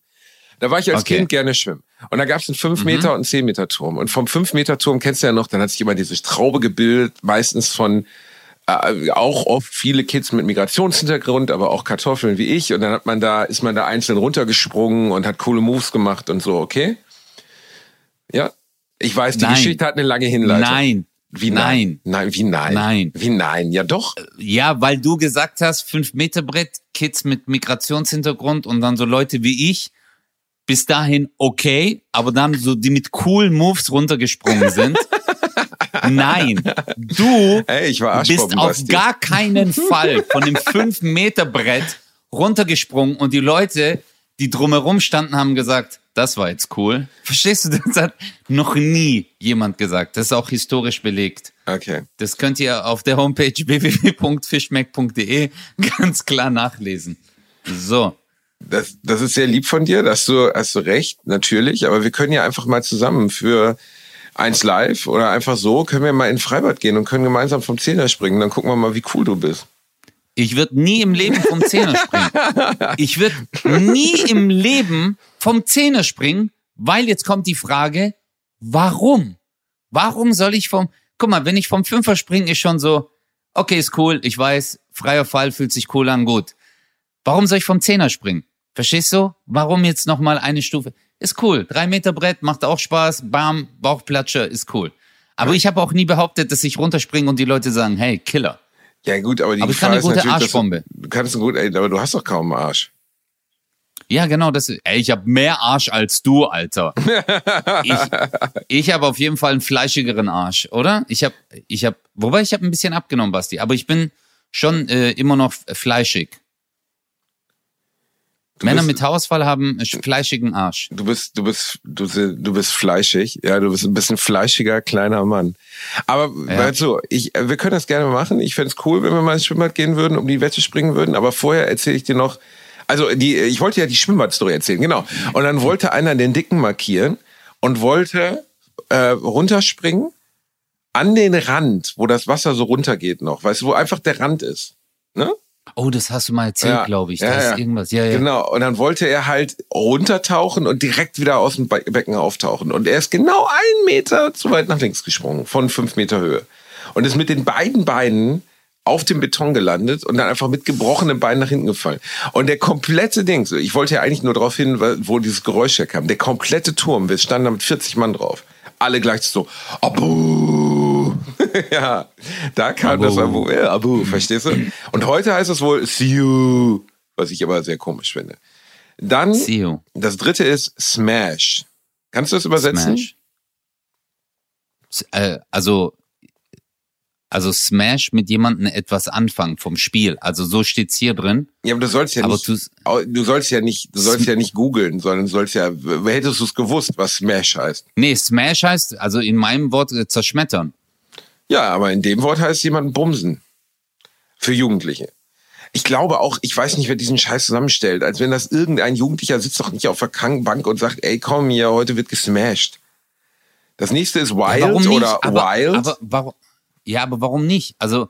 Da war ich als Okay. Kind gerne schwimmen. Und da gab's einen 5 Meter und 10 Meter Turm. Und vom 5 Meter Turm kennst du ja noch, dann hat sich immer diese Traube gebildet, meistens von äh, auch oft viele Kids mit Migrationshintergrund, aber auch Kartoffeln wie ich. Und dann hat man da, ist man da einzeln runtergesprungen und hat coole Moves gemacht und so, okay? Ja. Ich weiß, die Nein. Geschichte hat eine lange Hinleitung. Nein. Wie nein? Nein. Nein, wie nein? Nein. Wie nein? Ja doch. Ja, weil du gesagt hast, fünf Meter Brett, Kids mit Migrationshintergrund und dann so Leute wie ich, bis dahin okay, aber dann so die mit coolen Moves runtergesprungen sind. Nein, du Ey, ich war bist auf Basti. gar keinen Fall von dem fünf Meter Brett runtergesprungen und die Leute, die drumherum standen, haben gesagt, das war jetzt cool. Verstehst du? Das hat noch nie jemand gesagt. Das ist auch historisch belegt. Okay. Das könnt ihr auf der Homepage www.fischmeck.de ganz klar nachlesen. So. Das, das ist sehr lieb von dir, dass du, hast du recht, natürlich, aber wir können ja einfach mal zusammen für eins live oder einfach so, können wir mal in Freibad gehen und können gemeinsam vom Zehner springen, dann gucken wir mal, wie cool du bist. Ich würde nie im Leben vom Zehner springen. Ich würde nie im Leben vom Zehner springen, weil jetzt kommt die Frage, warum? Warum soll ich vom, guck mal, wenn ich vom Fünfer springe, ist schon so, okay, ist cool, ich weiß, freier Fall fühlt sich cool an, gut. Warum soll ich vom Zehner springen? Verstehst du? Warum jetzt nochmal eine Stufe? Ist cool. Drei Meter Brett macht auch Spaß. Bam, Bauchplatscher ist cool. Aber ich habe auch nie behauptet, dass ich runterspringe und die Leute sagen, hey, Killer. Ja gut, aber die Aber ich kann Gefahr eine ist gute Arschbombe. Du, du kannst gut, ey, aber du hast doch kaum einen Arsch. Ja, genau, das ey, ich habe mehr Arsch als du, Alter. ich ich habe auf jeden Fall einen fleischigeren Arsch, oder? Ich habe ich habe wobei ich habe ein bisschen abgenommen, Basti, aber ich bin schon äh, immer noch fleischig. Männer bist- mit Haarausfall haben einen fleischigen Arsch. Du bist, du bist, du, du bist fleischig. Ja, du bist ein bisschen fleischiger, kleiner Mann. Aber Ja. hör zu, ich, wir können das gerne machen. Ich fänd's cool, wenn wir mal ins Schwimmbad gehen würden, um die Wette springen würden. Aber vorher erzähle ich dir noch, also die, ich wollte ja die Schwimmbadstory erzählen, genau. Und dann wollte einer den Dicken markieren und wollte äh, runterspringen an den Rand, wo das Wasser so runtergeht noch, weißt du, wo einfach der Rand ist. Ne? Oh, das hast du mal erzählt, Ja, glaube ich. ja, Da ist ja. irgendwas. Ja, ja. Genau. Und dann wollte er halt runtertauchen und direkt wieder aus dem Be Becken auftauchen. Und er ist genau einen Meter zu weit nach links gesprungen, von fünf Meter Höhe. Und ist mit den beiden Beinen auf dem Beton gelandet und dann einfach mit gebrochenen Beinen nach hinten gefallen. Und der komplette Ding, ich wollte ja eigentlich nur darauf hin, wo dieses Geräusch herkam, der komplette Turm, wir standen da mit 40 Mann drauf. Alle gleich so, Abu, ja, da kam Abo. das Abo. Ja, Abo, verstehst du? Und heute heißt es wohl See you, was ich aber sehr komisch finde. Dann, See you. das dritte ist Smash. Kannst du das übersetzen? Smash. Äh, also, also Smash mit jemandem etwas anfangen vom Spiel. Also so steht's hier drin. Ja, aber du sollst ja Aber nicht, du sollst ja nicht, du sollst ja nicht googeln, sondern du sollst ja, hättest du es gewusst, was Smash heißt? Nee, Smash heißt, also in meinem Wort äh, zerschmettern. Ja, aber in dem Wort heißt jemanden bumsen. Für Jugendliche. Ich glaube auch, ich weiß nicht, wer diesen Scheiß zusammenstellt, als wenn das irgendein Jugendlicher sitzt doch nicht auf der Krankenbank und sagt, ey, komm hier, heute wird gesmashed. Das nächste ist Wild nicht? oder aber, Wild. Aber warum? Ja, aber warum nicht? Also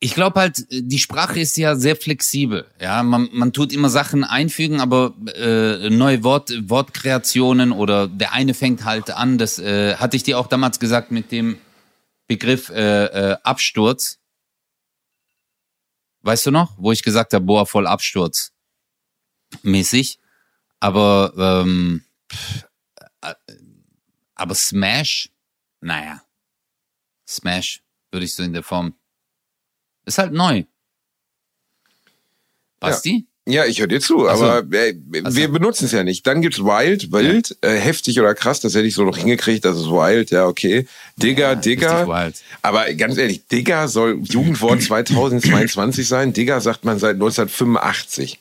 ich glaube halt, die Sprache ist ja sehr flexibel. Ja, man, man tut immer Sachen einfügen, aber äh, neue Wort, Wortkreationen oder der eine fängt halt an. Das äh, hatte ich dir auch damals gesagt mit dem Begriff äh, äh, Absturz. Weißt du noch, wo ich gesagt habe, boah, voll Absturz mäßig. Aber ähm, pff, äh, aber Smash, naja. Smash, würde ich so in der Form. Ist halt neu. Basti? ja, ich höre dir zu, Ach so. aber äh, Ach wir benutzen es ja nicht. Dann gibt's Wild, wild, äh, heftig oder krass, das hätte ich so noch hingekriegt, das ist Wild, ja, okay. Digger, Ja, Digger. Aber ganz ehrlich, Digger soll Jugendwort 2022 sein. Digger sagt man seit 1985.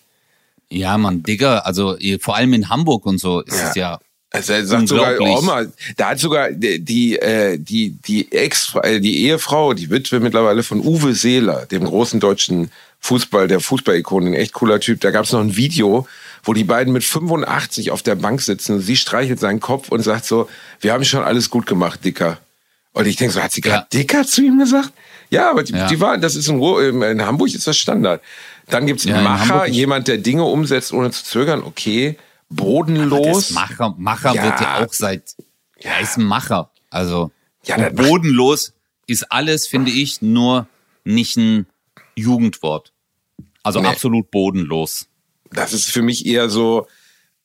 Ja, man, Digga, also vor allem in Hamburg und so ist Ja. es ja. Also er sagt sogar. Oma, da hat sogar die die äh, die die Ex äh, die Ehefrau, die Witwe mittlerweile von Uwe Seeler, dem großen deutschen Fußball, der Fußballikone, ein echt cooler Typ. Da gab es noch ein Video, wo die beiden mit 85 auf der Bank sitzen und sie streichelt seinen Kopf und sagt so, wir haben schon alles gut gemacht, Dicker. Und ich denke so, hat sie gerade Ja. Dicker zu ihm gesagt? Ja, aber die, Ja. die waren, das ist in, in Hamburg ist das Standard. Dann gibt's Ja, in Macher, jemand, der Dinge umsetzt, ohne zu zögern, okay. Bodenlos. Macher, Macher Ja. wird ja auch seit. Er ist ein Macher. Also Ja, bodenlos ist alles, finde ich, nur nicht ein Jugendwort. Also Nee. absolut bodenlos. Das ist für mich eher so,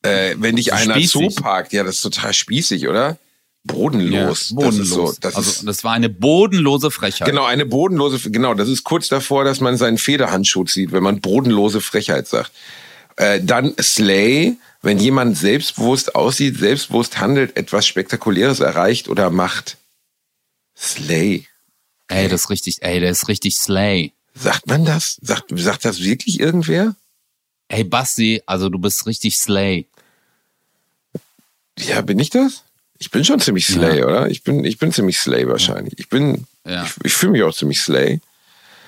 äh, wenn dich einer Spießig. zuparkt, ja, das ist total spießig, oder? Bodenlos. bodenlos. Das so, das also ist, das war eine bodenlose Frechheit. genau, eine bodenlose, genau, das ist kurz davor, dass man seinen Federhandschuh zieht, wenn man bodenlose Frechheit sagt. Äh, dann Slay, wenn jemand selbstbewusst aussieht, selbstbewusst handelt, etwas Spektakuläres erreicht oder macht. Slay. Ey, das ist richtig, ey, der ist richtig slay. Sagt man das? Sagt, sagt das wirklich irgendwer? Ey, Basti, also du bist richtig slay. Ja, bin ich das? Ich bin schon ziemlich Slay, Ja. oder? Ich bin, ich bin ziemlich Slay wahrscheinlich. Ich bin, Ja. ich, ich fühle mich auch ziemlich Slay.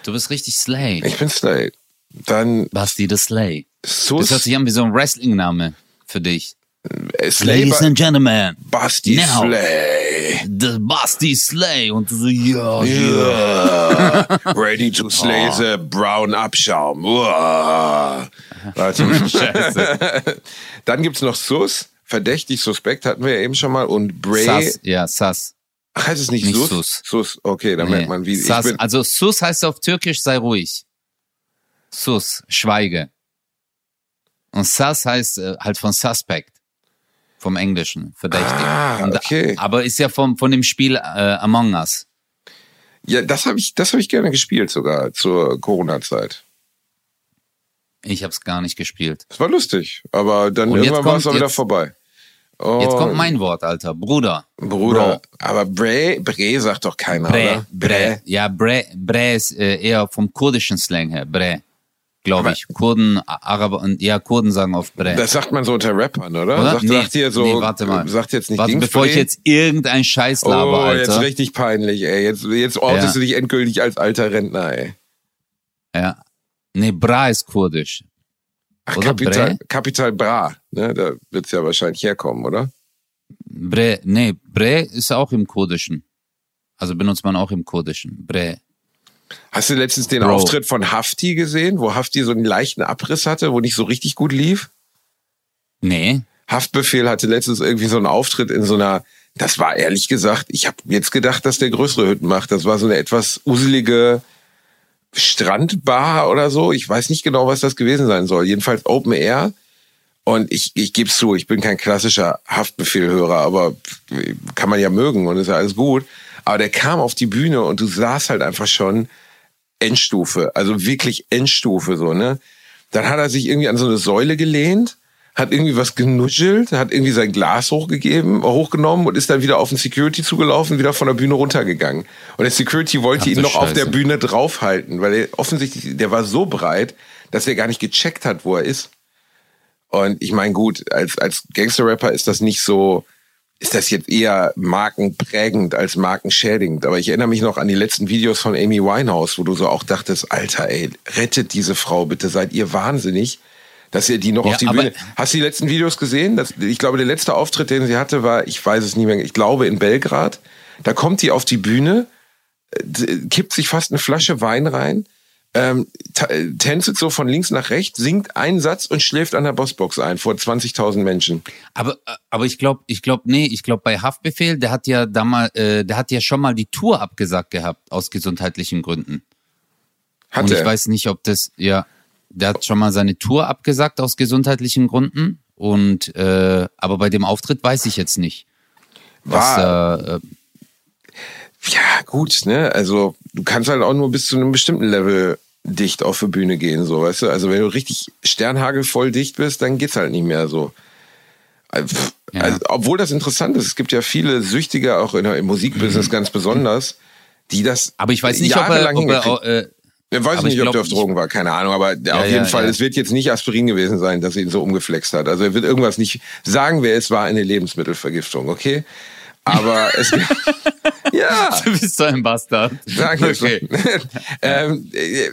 Du bist richtig slay. Ich bin Slay. Dann Basti the Slay. Sus, Das hört sich an wie so ein Wrestling-Name für dich. äh, Slay, Ladies and Gentlemen, Basti now. Slay. the Basti Slay. Und du so, ja, ja. Yeah. Ready to slay the brown Abschaum. Uah. Scheiße. Dann gibt's noch Sus. Verdächtig, suspekt hatten wir ja eben schon mal. Und Bray. Sass, ja, Sass. Heißt es nicht, Nicht Sus? Sus. Sus, okay, dann Nee. merkt man, wie ich Sass, bin. also Sus heißt auf Türkisch sei ruhig. Sus, schweige. Und Sass heißt äh, halt von Suspect. Vom Englischen, verdächtig. Ah, Und, okay. Aber ist ja vom, von dem Spiel äh, Among Us. Ja, das habe ich, das habe ich gerne gespielt sogar zur Corona-Zeit. Ich habe es gar nicht gespielt. Das war lustig, aber dann Und irgendwann war es auch wieder vorbei. Oh, Jetzt kommt mein Wort, Alter. Bruder. Bruder. Aber Bre, Bre sagt doch keiner, Bre, oder? Bre. Ja, Bre, Bre ist äh, eher vom kurdischen Slang her. Bre. Glaube ich. Kurden, Araber und ja, Kurden sagen oft Bre. Das sagt man so unter Rappern, oder? Oder? Sagt, Nee, sagt ihr so, nee, warte mal. sagt jetzt nicht Warte, bevor ich jetzt irgendein Scheiß laber, Oh, jetzt Alter. richtig peinlich, ey. Jetzt, jetzt outest Ja. du dich endgültig als alter Rentner, ey. Ja. Nee, Bra ist kurdisch. Ach, Oder Kapital, Bre? Kapital Bra, ne? Da wird's ja wahrscheinlich herkommen, oder? Bre, nee, Bre ist auch im Kurdischen. Also benutzt man auch im Kurdischen. Bre. Hast du letztens den Bro. Auftritt von Hafti gesehen, wo Hafti so einen leichten Abriss hatte, wo nicht so richtig gut lief? Nee. Haftbefehl hatte letztens irgendwie so einen Auftritt in so einer, das war ehrlich gesagt, ich habe jetzt gedacht, dass der größere Hütten macht. Das war so eine etwas uselige Strandbar oder so. Ich weiß nicht genau, was das gewesen sein soll. Jedenfalls Open Air. Und ich, ich gebe zu, ich bin kein klassischer Haftbefehlhörer, aber kann man ja mögen und ist ja alles gut. Aber der kam auf die Bühne und du saßt halt einfach schon Endstufe, also wirklich Endstufe so, ne? Dann hat er sich irgendwie an so eine Säule gelehnt, hat irgendwie was genuschelt, hat irgendwie sein Glas hochgegeben, hochgenommen und ist dann wieder auf den Security zugelaufen, wieder von der Bühne runtergegangen. Und der Security wollte Ach, ihn noch auf Scheiße. der Bühne draufhalten, weil er offensichtlich, der war so breit, dass er gar nicht gecheckt hat, wo er ist. Und ich meine, gut, als, als Gangster-Rapper ist das nicht so, ist das jetzt eher markenprägend als markenschädigend. Aber ich erinnere mich noch an die letzten Videos von Amy Winehouse, wo du so auch dachtest, Alter, ey, rettet diese Frau bitte, seid ihr wahnsinnig, dass ihr die noch Ja, auf die Bühne... Hast du die letzten Videos gesehen? Das, ich glaube, der letzte Auftritt, den sie hatte, war, ich weiß es nicht mehr, ich glaube in Belgrad. Da kommt die auf die Bühne, äh, kippt sich fast eine Flasche Wein rein, ähm, äh, tänzelt so von links nach rechts, singt einen Satz und schläft an der Bossbox ein vor 20.000 Menschen. Aber, aber ich glaube, ich glaube, nee, ich glaube bei Haftbefehl, der hat ja damals, äh, der hat ja schon mal die Tour abgesagt gehabt aus gesundheitlichen Gründen. Hat und ich er. weiß nicht, ob das, ja, der hat schon mal seine Tour abgesagt aus gesundheitlichen Gründen. Und äh, aber bei dem Auftritt weiß ich jetzt nicht. Was, War- äh, äh, Ja, gut, ne? Also du kannst halt auch nur bis zu einem bestimmten Level dicht auf die Bühne gehen, so, weißt du? Also wenn du richtig sternhagelvoll dicht bist, dann geht's halt nicht mehr so. Also, Ja. also, obwohl das interessant ist, es gibt ja viele Süchtige, auch in der, im Musikbusiness ganz besonders, die das aber ich weiß nicht, ob er, ob er hingekriegt- äh, Ich weiß aber nicht, ich ob glaub, der auf Drogen war, keine Ahnung, aber auf ja, jeden Fall, ja. es wird jetzt nicht Aspirin gewesen sein, dass ihn so umgeflext hat. Also er wird irgendwas nicht sagen, wer es war, eine Lebensmittelvergiftung, okay? Aber es ja, du bist so ein Bastard. Sag ich Okay. ähm, äh,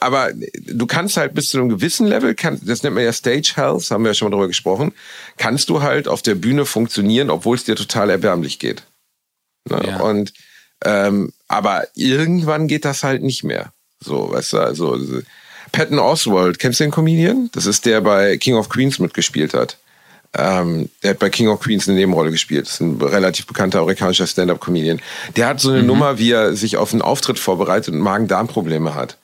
aber du kannst halt bis zu einem gewissen Level, kann, das nennt man ja Stage Health, haben wir ja schon mal drüber gesprochen, kannst du halt auf der Bühne funktionieren, obwohl es dir total erbärmlich geht. Ne? Ja. Und ähm, aber irgendwann geht das halt nicht mehr. So, weißt du, also so- Patton Oswald, kennst du den Comedian? Das ist der bei King of Queens mitgespielt hat. Ähm, der hat bei King of Queens eine Nebenrolle gespielt. Das ist ein relativ bekannter amerikanischer Stand-up-Comedian. Der hat so eine Nummer, wie er sich auf einen Auftritt vorbereitet und Magen-Darm-Probleme hat.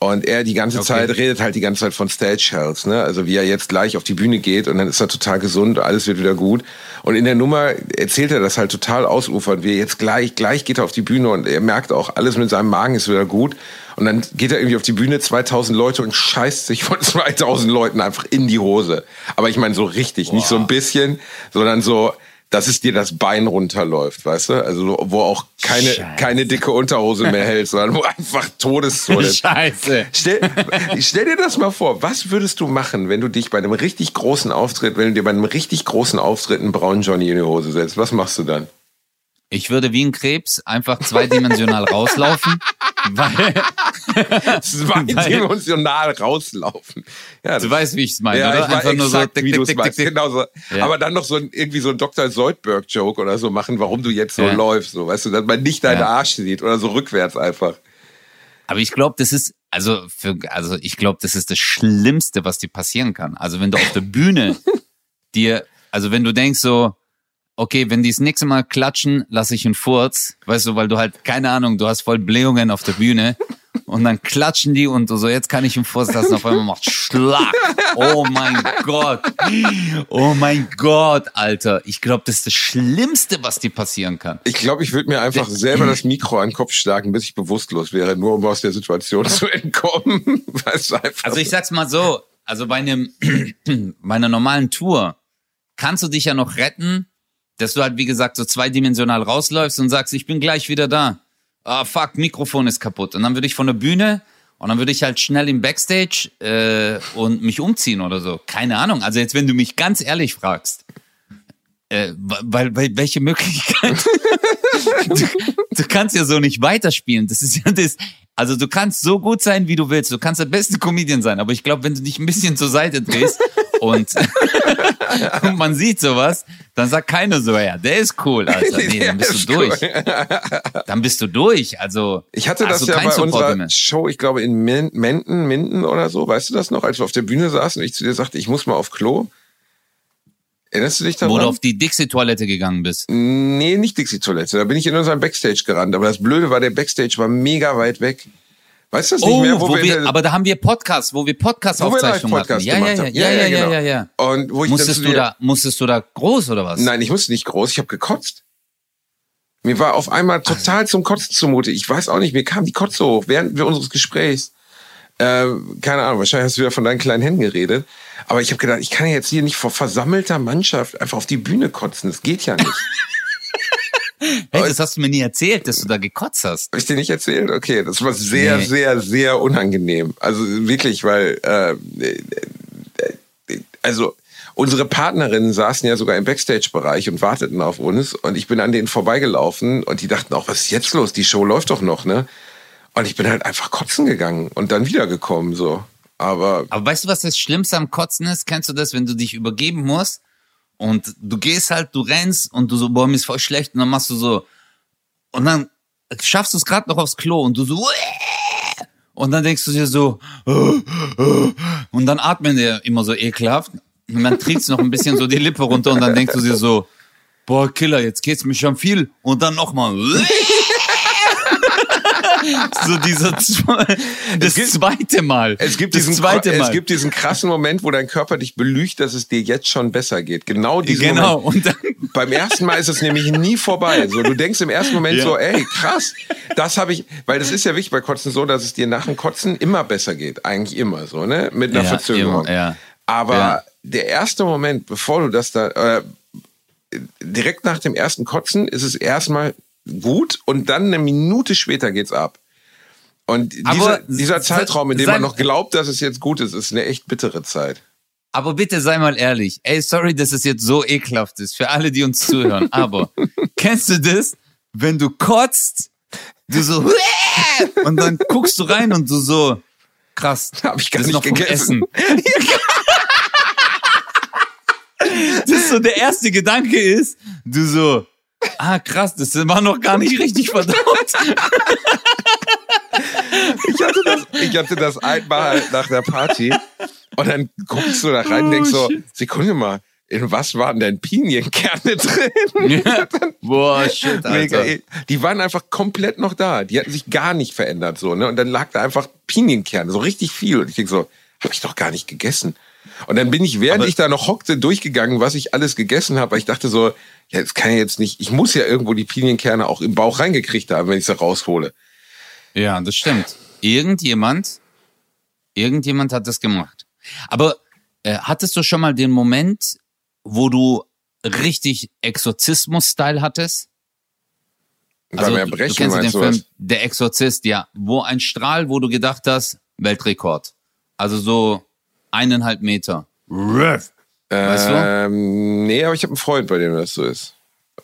Und er die ganze Okay. Zeit redet halt die ganze Zeit von Stage Health, ne? Also wie er jetzt gleich auf die Bühne geht und dann ist er total gesund, alles wird wieder gut. Und in der Nummer erzählt er das halt total ausufernd, wie er jetzt gleich, gleich geht er auf die Bühne und er merkt auch, alles mit seinem Magen ist wieder gut. Und dann geht er irgendwie auf die Bühne, 2000 Leute und scheißt sich von 2000 Leuten einfach in die Hose. Aber ich meine so richtig, nicht so ein bisschen, sondern so, dass es dir das Bein runterläuft, weißt du? Also so, wo auch keine, Scheiße. keine dicke Unterhose mehr hält, sondern wo einfach Todestod ist. Scheiße. Stell, stell dir das mal vor, was würdest du machen, wenn du dich bei einem richtig großen Auftritt, wenn du dir bei einem richtig großen Auftritt einen braunen Johnny in die Hose setzt? Was machst du dann? Ich würde wie ein Krebs einfach zweidimensional rauslaufen, weil Zweidimensional rauslaufen. Ja, du weißt, wie ich es meine, ja, oder? ich Einfach nur so tick, wie tick, tick. Genau so. Ja. Aber dann noch so ein, irgendwie so ein Dr. Soldberg-Joke oder so machen, warum du jetzt so Ja. läufst, so, weißt du, dass man nicht deinen. Arsch sieht oder so rückwärts einfach. Aber ich glaube, das ist, also für, also ich glaube, das ist das Schlimmste, was dir passieren kann. Also wenn du auf der Bühne dir, also wenn du denkst so, okay, wenn die das nächste Mal klatschen, lass ich einen Furz, weißt du, weil du halt, keine Ahnung, du hast voll Blähungen auf der Bühne und dann klatschen die und so, jetzt kann ich einen Furz lassen, auf einmal macht Schlag. Oh mein Gott. Oh mein Gott, Alter. Ich glaube, das ist das Schlimmste, was dir passieren kann. Ich glaube, ich würde mir einfach selber das Mikro an den Kopf schlagen, bis ich bewusstlos wäre, nur um aus der Situation zu entkommen. Weißt du, Also ich sag's mal so, also bei einem, bei einer normalen Tour kannst du dich ja noch retten, dass du halt, wie gesagt, so zweidimensional rausläufst und sagst, ich bin gleich wieder da. Ah, fuck, Mikrofon ist kaputt. Und dann würde ich von der Bühne und dann würde ich halt schnell im Backstage äh, und mich umziehen oder so. Keine Ahnung. Also jetzt, wenn du mich ganz ehrlich fragst, äh, weil, weil welche Möglichkeit? du, du kannst ja so nicht weiterspielen. Das ist ja das. Also du kannst so gut sein, wie du willst. Du kannst der beste Comedian sein. Aber ich glaube, wenn du dich ein bisschen zur Seite drehst und, und man sieht sowas, dann sagt keiner so, ja, der ist cool, Alter. Nee, dann bist Ist du durch. Dann bist du durch. Also Ich hatte das du ja bei Support unserer mehr. Show, ich glaube in Menden, Minden oder so, weißt du das noch, als wir auf der Bühne saßen und ich zu dir sagte, ich muss mal auf Klo. Erinnerst du dich daran? Wo du auf die Dixie-Toilette gegangen bist. Nee, nicht Dixie-Toilette. Da bin ich in unseren Backstage gerannt. Aber das Blöde war, der Backstage war mega weit weg. Weißt du das nicht Oh, mehr? wo wir, der- aber da haben wir Podcasts, wo wir wo wir Podcast-Aufzeichnungen. Live-Podcast Ja, ja, gemacht ja, haben. ja, ja, ja, genau. ja, ja. Und wo ich Musstest du da, musstest du da groß oder was? Nein, ich musste nicht groß, ich habe gekotzt. Mir war auf einmal total zum Kotzen zumute. Ich weiß auch nicht, mir kam die Kotze hoch während wir unseres Gesprächs. Äh, keine Ahnung, wahrscheinlich hast du wieder von deinen kleinen Händen geredet. Aber ich habe gedacht, ich kann ja jetzt hier nicht vor versammelter Mannschaft einfach auf die Bühne kotzen. Das geht ja nicht. Hey, das hast du mir nie erzählt, dass du da gekotzt hast. Habe ich dir nicht erzählt? Okay, das war sehr, Nee. sehr, sehr unangenehm. Also wirklich, weil äh, äh, also unsere Partnerinnen saßen ja sogar im Backstage-Bereich und warteten auf uns und ich bin an denen vorbeigelaufen und die dachten auch, was ist jetzt los? Die Show läuft doch noch, ne? Und ich bin halt einfach kotzen gegangen und dann wiedergekommen so. Aber Aber weißt du, was das Schlimmste am Kotzen ist? Kennst du das, wenn du dich übergeben musst und du gehst halt, du rennst und du so, boah, mir ist voll schlecht. Und dann machst du so und dann schaffst du es gerade noch aufs Klo und du so und dann denkst du dir so und dann atmen der immer so ekelhaft. Und dann triebst noch ein bisschen so die Lippe runter und dann denkst du dir so, boah, Killer, jetzt geht's mir schon viel. Und dann nochmal so dieser das gibt- zweite Mal. Es gibt, das diesen, zweite Mal. es gibt diesen krassen Moment, wo dein Körper dich belügt, dass es dir jetzt schon besser geht. Genau diesen genau Moment. und dann Beim ersten Mal ist es nämlich nie vorbei. So, du denkst im ersten Moment Ja. so, ey, krass, das habe ich, weil das ist ja wichtig bei Kotzen so, dass es dir nach dem Kotzen immer besser geht. Eigentlich immer so, ne? Mit einer Ja, Verzögerung. immer, ja. Aber der erste Moment, bevor du das da, äh, direkt nach dem ersten Kotzen ist es erstmal gut und dann eine Minute später geht's ab. Und dieser, dieser se- Zeitraum, in dem sei- man noch glaubt, dass es jetzt gut ist, ist eine echt bittere Zeit. Aber bitte sei mal ehrlich. Ey, sorry, dass es jetzt so ekelhaft ist für alle, die uns zuhören. Aber kennst du das, wenn du kotzt, du so und dann guckst du rein und du so krass. Hab ich gar das nicht noch gegessen. Essen. das ist so der erste Gedanke ist, du so ah krass, das war noch gar nicht richtig verdaut. Ich hatte das, ich hatte das einmal nach der Party und dann guckst du da rein und denkst so, Oh, shit. Sekunde mal, in was waren denn Pinienkerne drin? Boah, shit, Mega, Alter. ey. die waren einfach komplett noch da. Die hatten sich gar nicht verändert so, ne? Und dann lag da einfach Pinienkerne, so richtig viel. Und ich denk so, habe ich doch gar nicht gegessen. Und dann bin ich, während Aber- ich da noch hockte, durchgegangen, was ich alles gegessen habe. Weil ich dachte so, ja, das kann ja jetzt nicht. Ich muss ja irgendwo die Pinienkerne auch im Bauch reingekriegt haben, wenn ich sie raushole. Ja, das stimmt. Irgendjemand, irgendjemand hat das gemacht. Aber äh, hattest du schon mal den Moment, wo du richtig Exorzismus-Style hattest? Beim du, Erbrechen du kennst den Film was? Der Exorzist, ja. Wo ein Strahl, wo du gedacht hast, Weltrekord. Also so eineinhalb Meter. Weißt du? Ähm, nee, aber ich habe einen Freund, bei dem das so ist.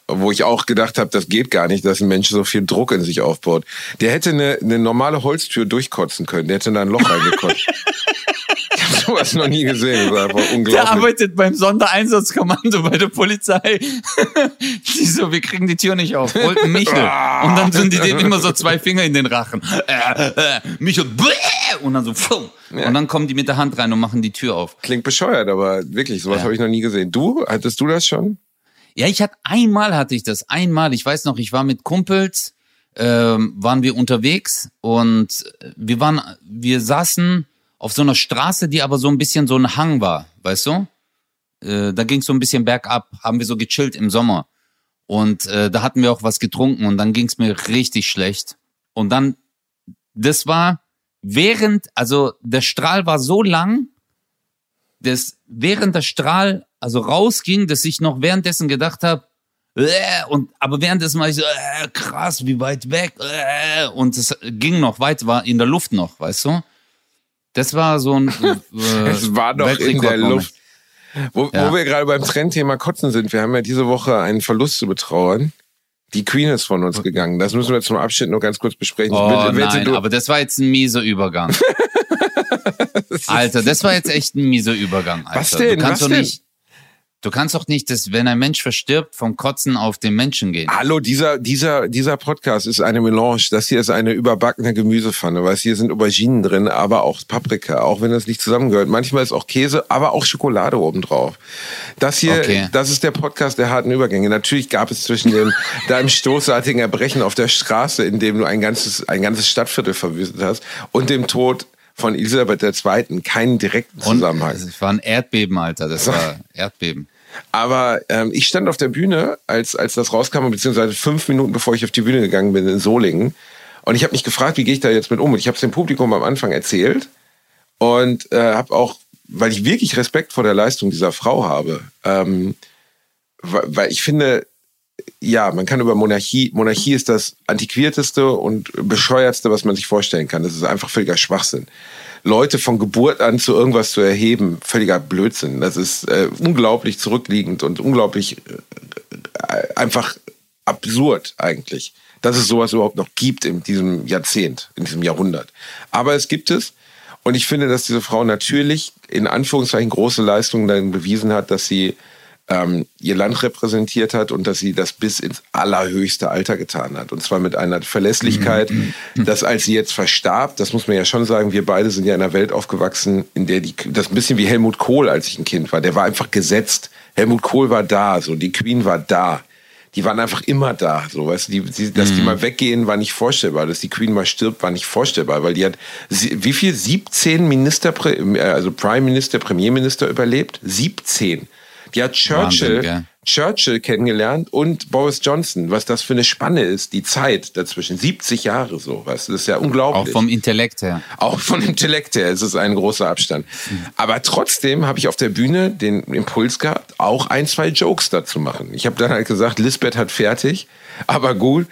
Wo ich auch gedacht habe, das geht gar nicht, dass ein Mensch so viel Druck in sich aufbaut. Der hätte eine, eine normale Holztür durchkotzen können. Der hätte da ein Loch reingekotzt. ich habe sowas noch nie gesehen. Das war einfach Der unglaublich. arbeitet beim Sondereinsatzkommando bei der Polizei. die so, wir kriegen die Tür nicht auf. Holt Michel. Und dann sind die dem immer so zwei Finger in den Rachen. Äh, äh, Michel, und dann so, pfuh. Ja. und dann kommen die mit der Hand rein und machen die Tür auf. Klingt bescheuert, aber wirklich, sowas Ja. habe ich noch nie gesehen. Du, hattest du das schon? Ja, ich hatte einmal hatte ich das, einmal. Ich weiß noch, ich war mit Kumpels, ähm, waren wir unterwegs und wir waren, wir saßen auf so einer Straße, die aber so ein bisschen so ein Hang war, weißt du? Äh, da ging es so ein bisschen bergab, haben wir so gechillt im Sommer. Und äh, da hatten wir auch was getrunken und dann ging es mir richtig schlecht. Und dann, das war während, also der Strahl war so lang, dass während der Strahl also rausging, dass ich noch währenddessen gedacht habe, äh, und aber währenddessen war ich so, äh, krass, wie weit weg, äh, und es ging noch weit, war in der Luft noch, weißt du? Das war so ein äh, Es war doch in der. Luft. Wo, Ja. wo wir gerade beim Trendthema Kotzen sind, wir haben ja diese Woche einen Verlust zu betrauern. Die Queen ist von uns gegangen. Das müssen wir zum Abschnitt noch ganz kurz besprechen. Oh Ich wette, nein, du- aber das war jetzt ein mieser Übergang. Alter, das war jetzt echt ein mieser Übergang. Alter. Was denn? Du kannst Was doch denn? nicht. Du kannst doch nicht, dass wenn ein Mensch verstirbt, vom Kotzen auf den Menschen gehen. Hallo, dieser, dieser, dieser Podcast ist eine Melange. Das hier ist eine überbackene Gemüsepfanne. Weißt, hier sind Auberginen drin, aber auch Paprika, auch wenn das nicht zusammengehört. Manchmal ist auch Käse, aber auch Schokolade obendrauf. Das hier, Okay. das ist der Podcast der harten Übergänge. Natürlich gab es zwischen dem, deinem stoßartigen Erbrechen auf der Straße, in dem du ein ganzes, ein ganzes Stadtviertel verwüstet hast, und dem Tod von Elisabeth II. keinen direkten Und Zusammenhang. es war ein Erdbeben, Alter. Das war Erdbeben. Aber ähm, ich stand auf der Bühne, als, als das rauskam, beziehungsweise fünf Minuten bevor ich auf die Bühne gegangen bin in Solingen. Und ich habe mich gefragt, wie gehe ich da jetzt mit um? Und ich habe es dem Publikum am Anfang erzählt und äh, habe auch, weil ich wirklich Respekt vor der Leistung dieser Frau habe, ähm, weil, weil ich finde, ja, man kann über Monarchie, Monarchie ist das antiquierteste und bescheuertste, was man sich vorstellen kann. Das ist einfach völliger Schwachsinn. Leute von Geburt an zu irgendwas zu erheben, völliger Blödsinn. Das ist äh, unglaublich zurückliegend und unglaublich äh, einfach absurd eigentlich, dass es sowas überhaupt noch gibt in diesem Jahrzehnt, in diesem Jahrhundert. Aber es gibt es. Und ich finde, dass diese Frau natürlich in Anführungszeichen große Leistungen dann bewiesen hat, dass sie ähm, ihr Land repräsentiert hat und dass sie das bis ins allerhöchste Alter getan hat. Und zwar mit einer Verlässlichkeit, mhm. dass als sie jetzt verstarb, das muss man ja schon sagen, wir beide sind ja in einer Welt aufgewachsen, in der die, das ein bisschen wie Helmut Kohl, als ich ein Kind war, der war einfach gesetzt. Helmut Kohl war da, so die Queen war da. Die waren einfach immer da, so weißt du, die, die, dass mhm. die mal weggehen, war nicht vorstellbar. Dass die Queen mal stirbt, war nicht vorstellbar, weil die hat wie viel 17 Minister, also Prime Minister, Premierminister überlebt, 17. Die hat Churchill, Wahnsinn, Churchill kennengelernt und Boris Johnson. Was das für eine Spanne ist, die Zeit dazwischen. 70 Jahre so, was. Das ist ja unglaublich. Auch vom Intellekt her. Auch vom Intellekt her ist es ein großer Abstand. Aber trotzdem habe ich auf der Bühne den Impuls gehabt, auch ein, zwei Jokes dazu machen. Ich habe dann halt gesagt, Lisbeth hat fertig, aber gut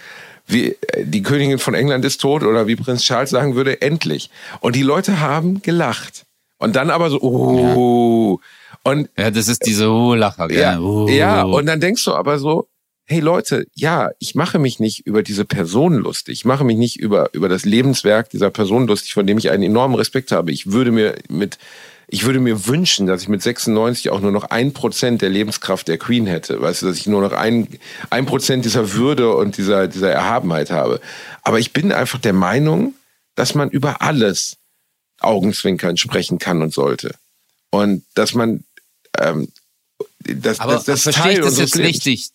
wie die Königin von England ist tot oder wie Prinz Charles sagen würde, endlich. Und die Leute haben gelacht. Und dann aber so, oh, ja. Und ja, das ist diese uh, Lacher. Ja, uh. ja, und dann denkst du aber so, hey Leute, ja, ich mache mich nicht über diese Person lustig. Ich mache mich nicht über, über das Lebenswerk dieser Person lustig, von dem ich einen enormen Respekt habe. Ich würde mir mit, ich würde mir wünschen, dass ich mit 96 auch nur noch ein Prozent der Lebenskraft der Queen hätte. Weißt du, dass ich nur noch ein, ein Prozent dieser Würde und dieser, dieser Erhabenheit habe. Aber ich bin einfach der Meinung, dass man über alles Augenzwinkern sprechen kann und sollte. Und dass man ähm, das, Aber das, das verstehe ich das jetzt Lebens. richtig?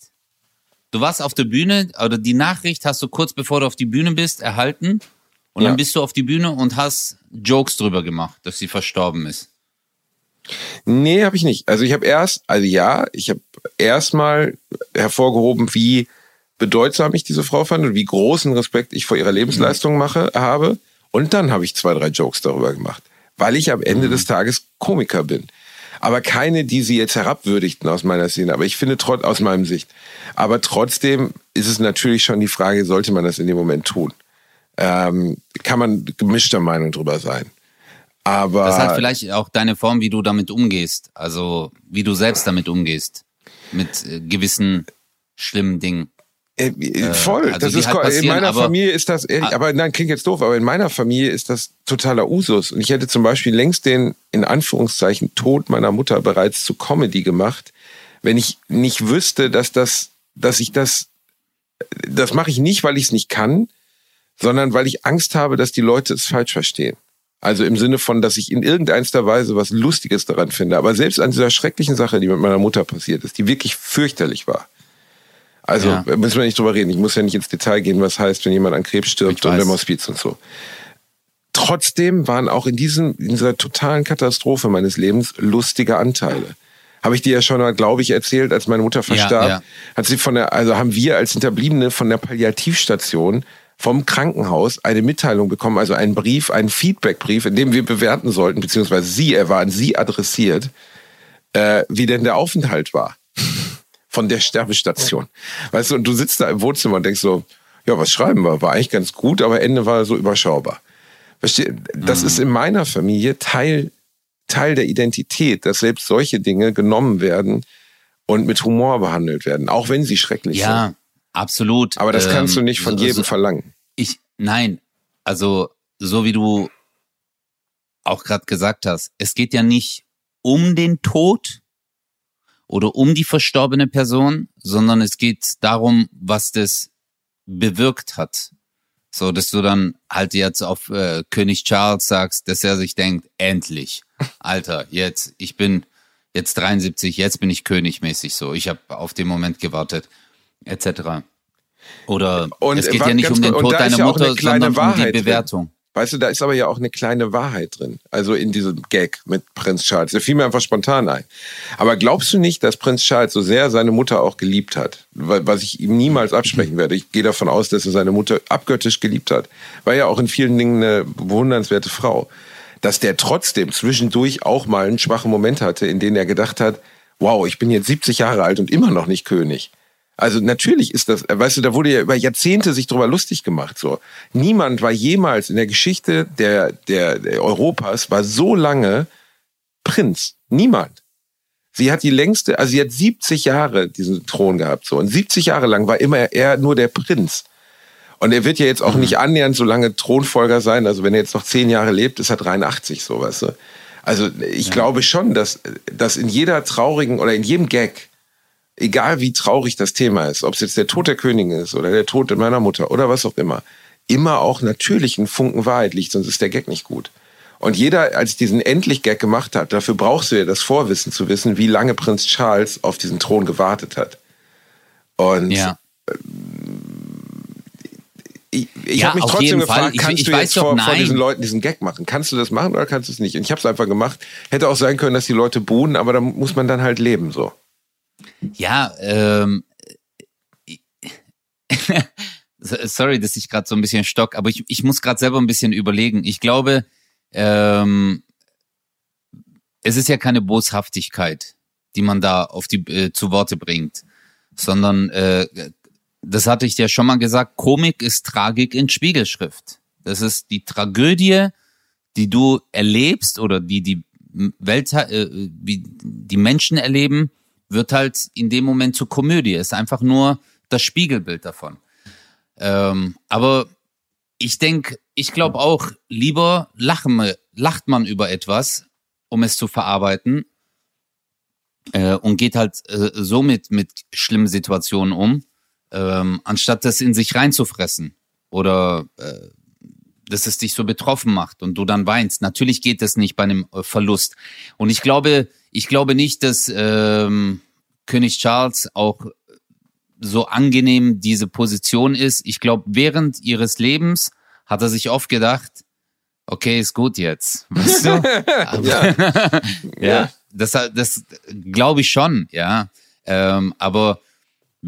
Du warst auf der Bühne, oder die Nachricht hast du kurz bevor du auf die Bühne bist erhalten und ja. dann bist du auf die Bühne und hast Jokes drüber gemacht, dass sie verstorben ist. Nee, habe ich nicht. Also ich habe erst, also ja, ich habe erstmal hervorgehoben, wie bedeutsam ich diese Frau fand und wie großen Respekt ich vor ihrer Lebensleistung mhm. mache, habe. Und dann habe ich zwei, drei Jokes darüber gemacht, weil ich am Ende mhm. des Tages Komiker bin aber keine, die sie jetzt herabwürdigten aus meiner Szene. Aber ich finde trotz aus meinem Sicht. Aber trotzdem ist es natürlich schon die Frage, sollte man das in dem Moment tun? Ähm, kann man gemischter Meinung drüber sein. Aber das hat vielleicht auch deine Form, wie du damit umgehst. Also wie du selbst damit umgehst mit äh, gewissen schlimmen Dingen. Äh, äh, voll. Also das ist halt in meiner Familie ist das ehrlich, aber nein, klingt jetzt doof, aber in meiner Familie ist das totaler Usus. Und ich hätte zum Beispiel längst den in Anführungszeichen Tod meiner Mutter bereits zu Comedy gemacht, wenn ich nicht wüsste, dass das, dass ich das, das mache ich nicht, weil ich es nicht kann, sondern weil ich Angst habe, dass die Leute es falsch verstehen. Also im Sinne von, dass ich in irgendeiner Weise was Lustiges daran finde. Aber selbst an dieser schrecklichen Sache, die mit meiner Mutter passiert ist, die wirklich fürchterlich war also ja. müssen wir nicht drüber reden. Ich muss ja nicht ins Detail gehen, was heißt, wenn jemand an Krebs stirbt und im Hospiz und so. Trotzdem waren auch in, diesem, in dieser totalen Katastrophe meines Lebens lustige Anteile. Habe ich dir ja schon mal, glaube ich, erzählt, als meine Mutter verstarb, ja, ja. hat sie von der, also haben wir als Hinterbliebene von der Palliativstation vom Krankenhaus eine Mitteilung bekommen, also einen Brief, einen Feedbackbrief, in dem wir bewerten sollten, beziehungsweise sie, er war an sie adressiert, äh, wie denn der Aufenthalt war von der Sterbestation. Weißt du, und du sitzt da im Wohnzimmer und denkst so, ja, was schreiben wir? War eigentlich ganz gut, aber Ende war so überschaubar. Versteh, das mhm. ist in meiner Familie Teil, Teil der Identität, dass selbst solche Dinge genommen werden und mit Humor behandelt werden, auch wenn sie schrecklich ja, sind. Ja, absolut. Aber das kannst du nicht von ähm, jedem so, verlangen. Ich, nein, also so wie du auch gerade gesagt hast, es geht ja nicht um den Tod, oder um die verstorbene Person, sondern es geht darum, was das bewirkt hat. So, dass du dann halt jetzt auf äh, König Charles sagst, dass er sich denkt, endlich, Alter, jetzt, ich bin jetzt 73, jetzt bin ich königmäßig so. Ich habe auf den Moment gewartet, etc. Oder und, es geht ja nicht um den Tod deiner ja Mutter, sondern Wahrheit um die Bewertung. Weißt du, da ist aber ja auch eine kleine Wahrheit drin. Also in diesem Gag mit Prinz Charles. Der fiel mir einfach spontan ein. Aber glaubst du nicht, dass Prinz Charles so sehr seine Mutter auch geliebt hat? Was ich ihm niemals absprechen werde. Ich gehe davon aus, dass er seine Mutter abgöttisch geliebt hat. War ja auch in vielen Dingen eine bewundernswerte Frau. Dass der trotzdem zwischendurch auch mal einen schwachen Moment hatte, in dem er gedacht hat, wow, ich bin jetzt 70 Jahre alt und immer noch nicht König. Also natürlich ist das, weißt du, da wurde ja über Jahrzehnte sich drüber lustig gemacht. So, niemand war jemals in der Geschichte der, der, der Europas war so lange Prinz. Niemand. Sie hat die längste, also sie hat 70 Jahre diesen Thron gehabt. So und 70 Jahre lang war immer er nur der Prinz. Und er wird ja jetzt auch mhm. nicht annähernd so lange Thronfolger sein. Also wenn er jetzt noch zehn Jahre lebt, ist er 83, so weißt du. Also ich ja. glaube schon, dass, dass in jeder traurigen oder in jedem Gag egal wie traurig das Thema ist, ob es jetzt der Tod der Königin ist oder der Tod meiner Mutter oder was auch immer, immer auch natürlich ein Funken Wahrheit liegt, sonst ist der Gag nicht gut. Und jeder, als diesen Endlich-Gag gemacht hat, dafür brauchst du ja das Vorwissen zu wissen, wie lange Prinz Charles auf diesen Thron gewartet hat. Und ja. Äh, ich, ich ja, habe mich trotzdem gefragt, ich, kannst ich, du jetzt doch, vor, vor, diesen Leuten diesen Gag machen? Kannst du das machen oder kannst du es nicht? Und ich habe es einfach gemacht. Hätte auch sein können, dass die Leute buhen, aber da muss man dann halt leben so. Ja, ähm, sorry, dass ich gerade so ein bisschen stock, aber ich, ich muss gerade selber ein bisschen überlegen. Ich glaube, ähm, es ist ja keine Boshaftigkeit, die man da auf die äh, zu Worte bringt, sondern äh, das hatte ich dir schon mal gesagt, Komik ist Tragik in Spiegelschrift. Das ist die Tragödie, die du erlebst oder die die Welt, äh, wie die Menschen erleben, wird halt in dem Moment zur Komödie. Ist einfach nur das Spiegelbild davon. Ähm, aber ich denke, ich glaube auch, lieber lachen, lacht man über etwas, um es zu verarbeiten äh, und geht halt äh, so mit, mit schlimmen Situationen um, ähm, anstatt das in sich reinzufressen oder äh, dass es dich so betroffen macht und du dann weinst. Natürlich geht das nicht bei einem äh, Verlust. Und ich glaube, ich glaube nicht, dass ähm, König Charles auch so angenehm diese Position ist. Ich glaube, während ihres Lebens hat er sich oft gedacht, okay, ist gut jetzt. Weißt du? ja. ja. ja, das, das glaube ich schon, ja. Ähm, aber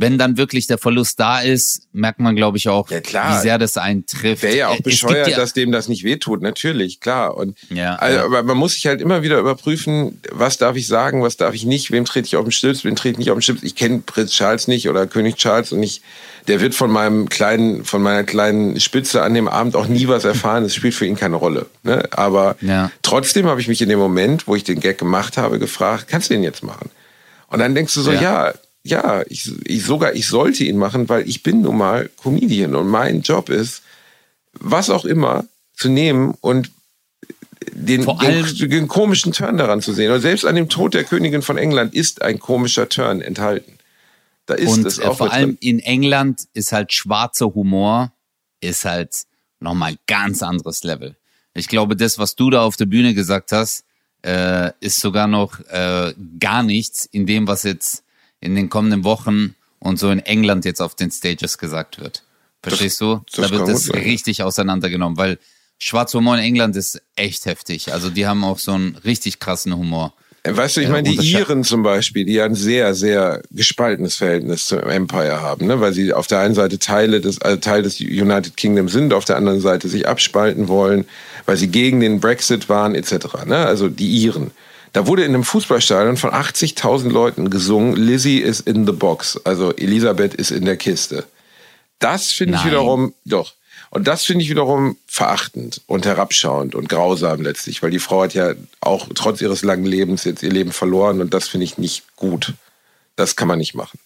wenn dann wirklich der Verlust da ist, merkt man, glaube ich, auch, ja, wie sehr das einen trifft. Wäre ja auch bescheuert, ja dass dem das nicht wehtut, natürlich, klar. Und ja, also, aber man muss sich halt immer wieder überprüfen, was darf ich sagen, was darf ich nicht, wem trete ich auf den Stips, wem trete ich nicht auf den Stips. Ich kenne Prinz Charles nicht oder König Charles und ich, der wird von meinem kleinen, von meiner kleinen Spitze an dem Abend auch nie was erfahren. Das spielt für ihn keine Rolle. Ne? Aber trotzdem habe ich mich in dem Moment, wo ich den Gag gemacht habe, gefragt, kannst du den jetzt machen? Und dann denkst du so, ja, ja ich, ich sogar, ich sollte ihn machen, weil ich bin nun mal Comedian und mein Job ist, was auch immer zu nehmen und den, den, den, komischen Turn daran zu sehen. Und selbst an dem Tod der Königin von England ist ein komischer Turn enthalten. Da ist und es äh, auch vor allem in England ist halt schwarzer Humor, ist halt nochmal ein ganz anderes Level. Ich glaube, das, was du da auf der Bühne gesagt hast, äh, ist sogar noch äh, gar nichts in dem, was jetzt in den kommenden Wochen und so in England jetzt auf den Stages gesagt wird. Verstehst du? Das da wird das richtig auseinandergenommen, weil Schwarzer Humor in England ist echt heftig. Also die haben auch so einen richtig krassen Humor. Äh, weißt du, ich meine, die Iren zum Beispiel, die ein sehr, sehr gespaltenes Verhältnis zum Empire haben, ne? weil sie auf der einen Seite Teile des, also Teil des United Kingdom sind, auf der anderen Seite sich abspalten wollen, weil sie gegen den Brexit waren, etc. Ne? Also die Iren. Da wurde in einem Fußballstadion von 80.000 Leuten gesungen, Lizzie is in the box, also Elisabeth ist in der Kiste. Das finde ich wiederum, doch. Und das finde ich wiederum verachtend und herabschauend und grausam letztlich, weil die Frau hat ja auch trotz ihres langen Lebens jetzt ihr Leben verloren und das finde ich nicht gut. Das kann man nicht machen.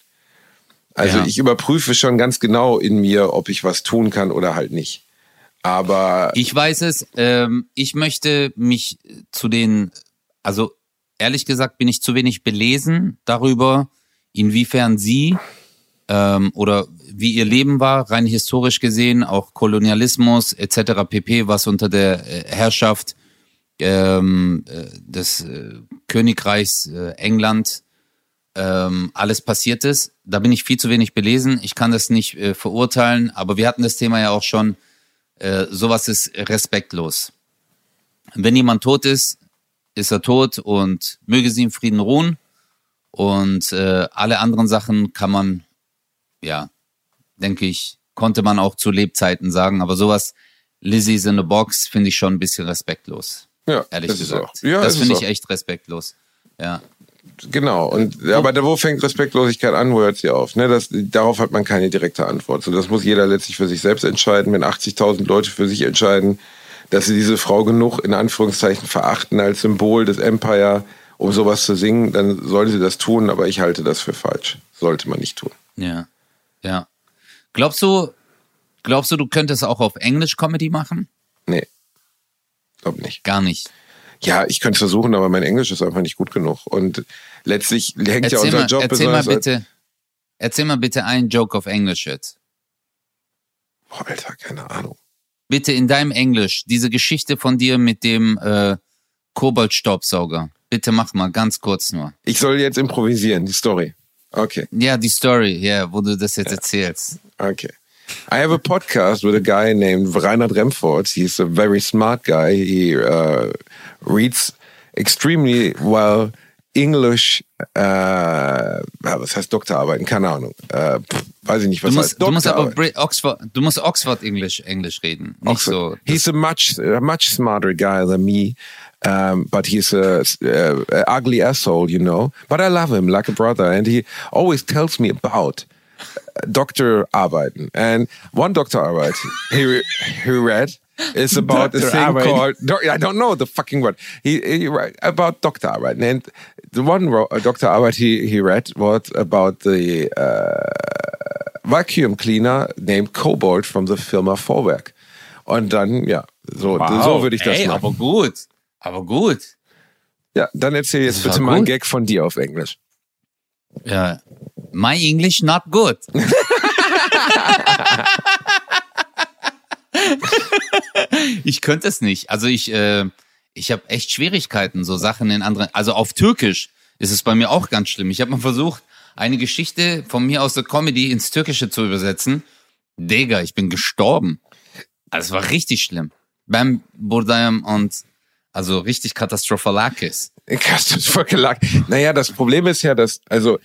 Also ja. ich überprüfe schon ganz genau in mir, ob ich was tun kann oder halt nicht. Aber ich weiß es. Ähm, ich möchte mich zu den also ehrlich gesagt bin ich zu wenig belesen darüber, inwiefern sie ähm, oder wie ihr Leben war, rein historisch gesehen, auch Kolonialismus etc. pp, was unter der äh, Herrschaft ähm, äh, des äh, Königreichs England ähm, alles passiert ist. Da bin ich viel zu wenig belesen. Ich kann das nicht äh, verurteilen, aber wir hatten das Thema ja auch schon Äh, sowas ist respektlos. Wenn jemand tot ist, ist er tot und möge sie im Frieden ruhen. Und äh, alle anderen Sachen kann man, ja, denke ich, konnte man auch zu Lebzeiten sagen. Aber sowas, Lizzie's in a Box, finde ich schon ein bisschen respektlos. Ja, Ehrlich gesagt. auch. Ja, das finde ich auch. echt respektlos. Ja. Genau. Und aber da, wo fängt Respektlosigkeit an, wo hört sie auf? Ne, das, darauf hat man keine direkte Antwort. So, das muss jeder letztlich für sich selbst entscheiden. Wenn 80.000 Leute für sich entscheiden, dass sie diese Frau genug in Anführungszeichen verachten als Symbol des Empire, um sowas zu singen, dann sollen sie das tun. Aber ich halte das für falsch. Sollte man nicht tun. Ja. Ja. Glaubst du, glaubst du, du könntest auch auf Englisch Comedy machen? Nee, glaub nicht. Gar nicht. Ja, ich könnte es versuchen, aber mein Englisch ist einfach nicht gut genug. Und letztlich hängt ja Erzähl unser mal, Job erzähl mal bitte, erzähl mal bitte einen Joke auf Englisch jetzt. Boah, Alter, keine Ahnung. Bitte in deinem Englisch, diese Geschichte von dir mit dem äh, Koboldstaubsauger. Bitte mach mal ganz kurz nur. Ich soll jetzt improvisieren, die Story. Okay. Ja, die Story, ja, wo du das jetzt erzählst. Okay. I have a podcast with a guy named Reinhard Remford. He's a very smart guy. He uh, reads extremely well English. Uh, was heißt Doktorarbeiten? Keine Ahnung. Uh, pff, weiß ich nicht, Du was musst, heißt du musst aber. Brit- Oxford, du musst Oxford Englisch Englisch reden, nicht so. He's a much a much smarter guy than me, um, but he's a, a, a ugly asshole, you know. But I love him like a brother, and he always tells me about Doktorarbeiten. And one Doktorarbeit he he read is about a thing Doktorarbeit. called I don't know the fucking word. He, he about Doktorarbeiten, and the one uh, Doktorarbeit he he read was about the uh, vacuum cleaner named Cobalt from the Firma Vorwerk. Und dann, ja, so, so würde ich das Ey, machen. aber gut. Aber gut. Ja, dann erzähl jetzt bitte mal einen. Gag von dir auf Englisch. Ja. My English not good. ich könnte es nicht. Also ich, äh, ich habe echt Schwierigkeiten, so Sachen in anderen. Also auf Türkisch ist es bei mir auch ganz schlimm. Ich habe mal versucht, eine Geschichte von mir aus der Comedy ins Türkische zu übersetzen. Digga, ich bin gestorben. Also es war richtig schlimm. Beim Burdayam und also richtig Katastrophalakis. Katastrophal. Naja, das Problem ist ja, dass, also,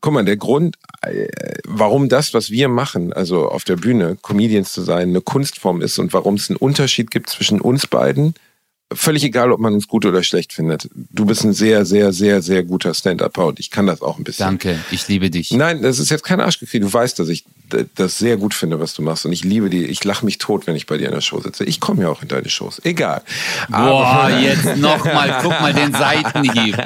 guck mal, der Grund, äh, warum das, was wir machen, also auf der Bühne, Comedians zu sein, eine Kunstform ist und warum es einen Unterschied gibt zwischen uns beiden, völlig egal, ob man uns gut oder schlecht findet. Du bist ein sehr, sehr, sehr, sehr guter Stand-Upper und ich kann das auch ein bisschen. Danke, ich liebe dich. Nein, das ist jetzt kein Arschgekrieg. Du weißt, dass ich das sehr gut finde, was du machst. Und ich liebe die. Ich lache mich tot, wenn ich bei dir in der Show sitze. Ich komme ja auch in deine Shows. Egal. Boah, jetzt nochmal, guck mal den Seitenhieb.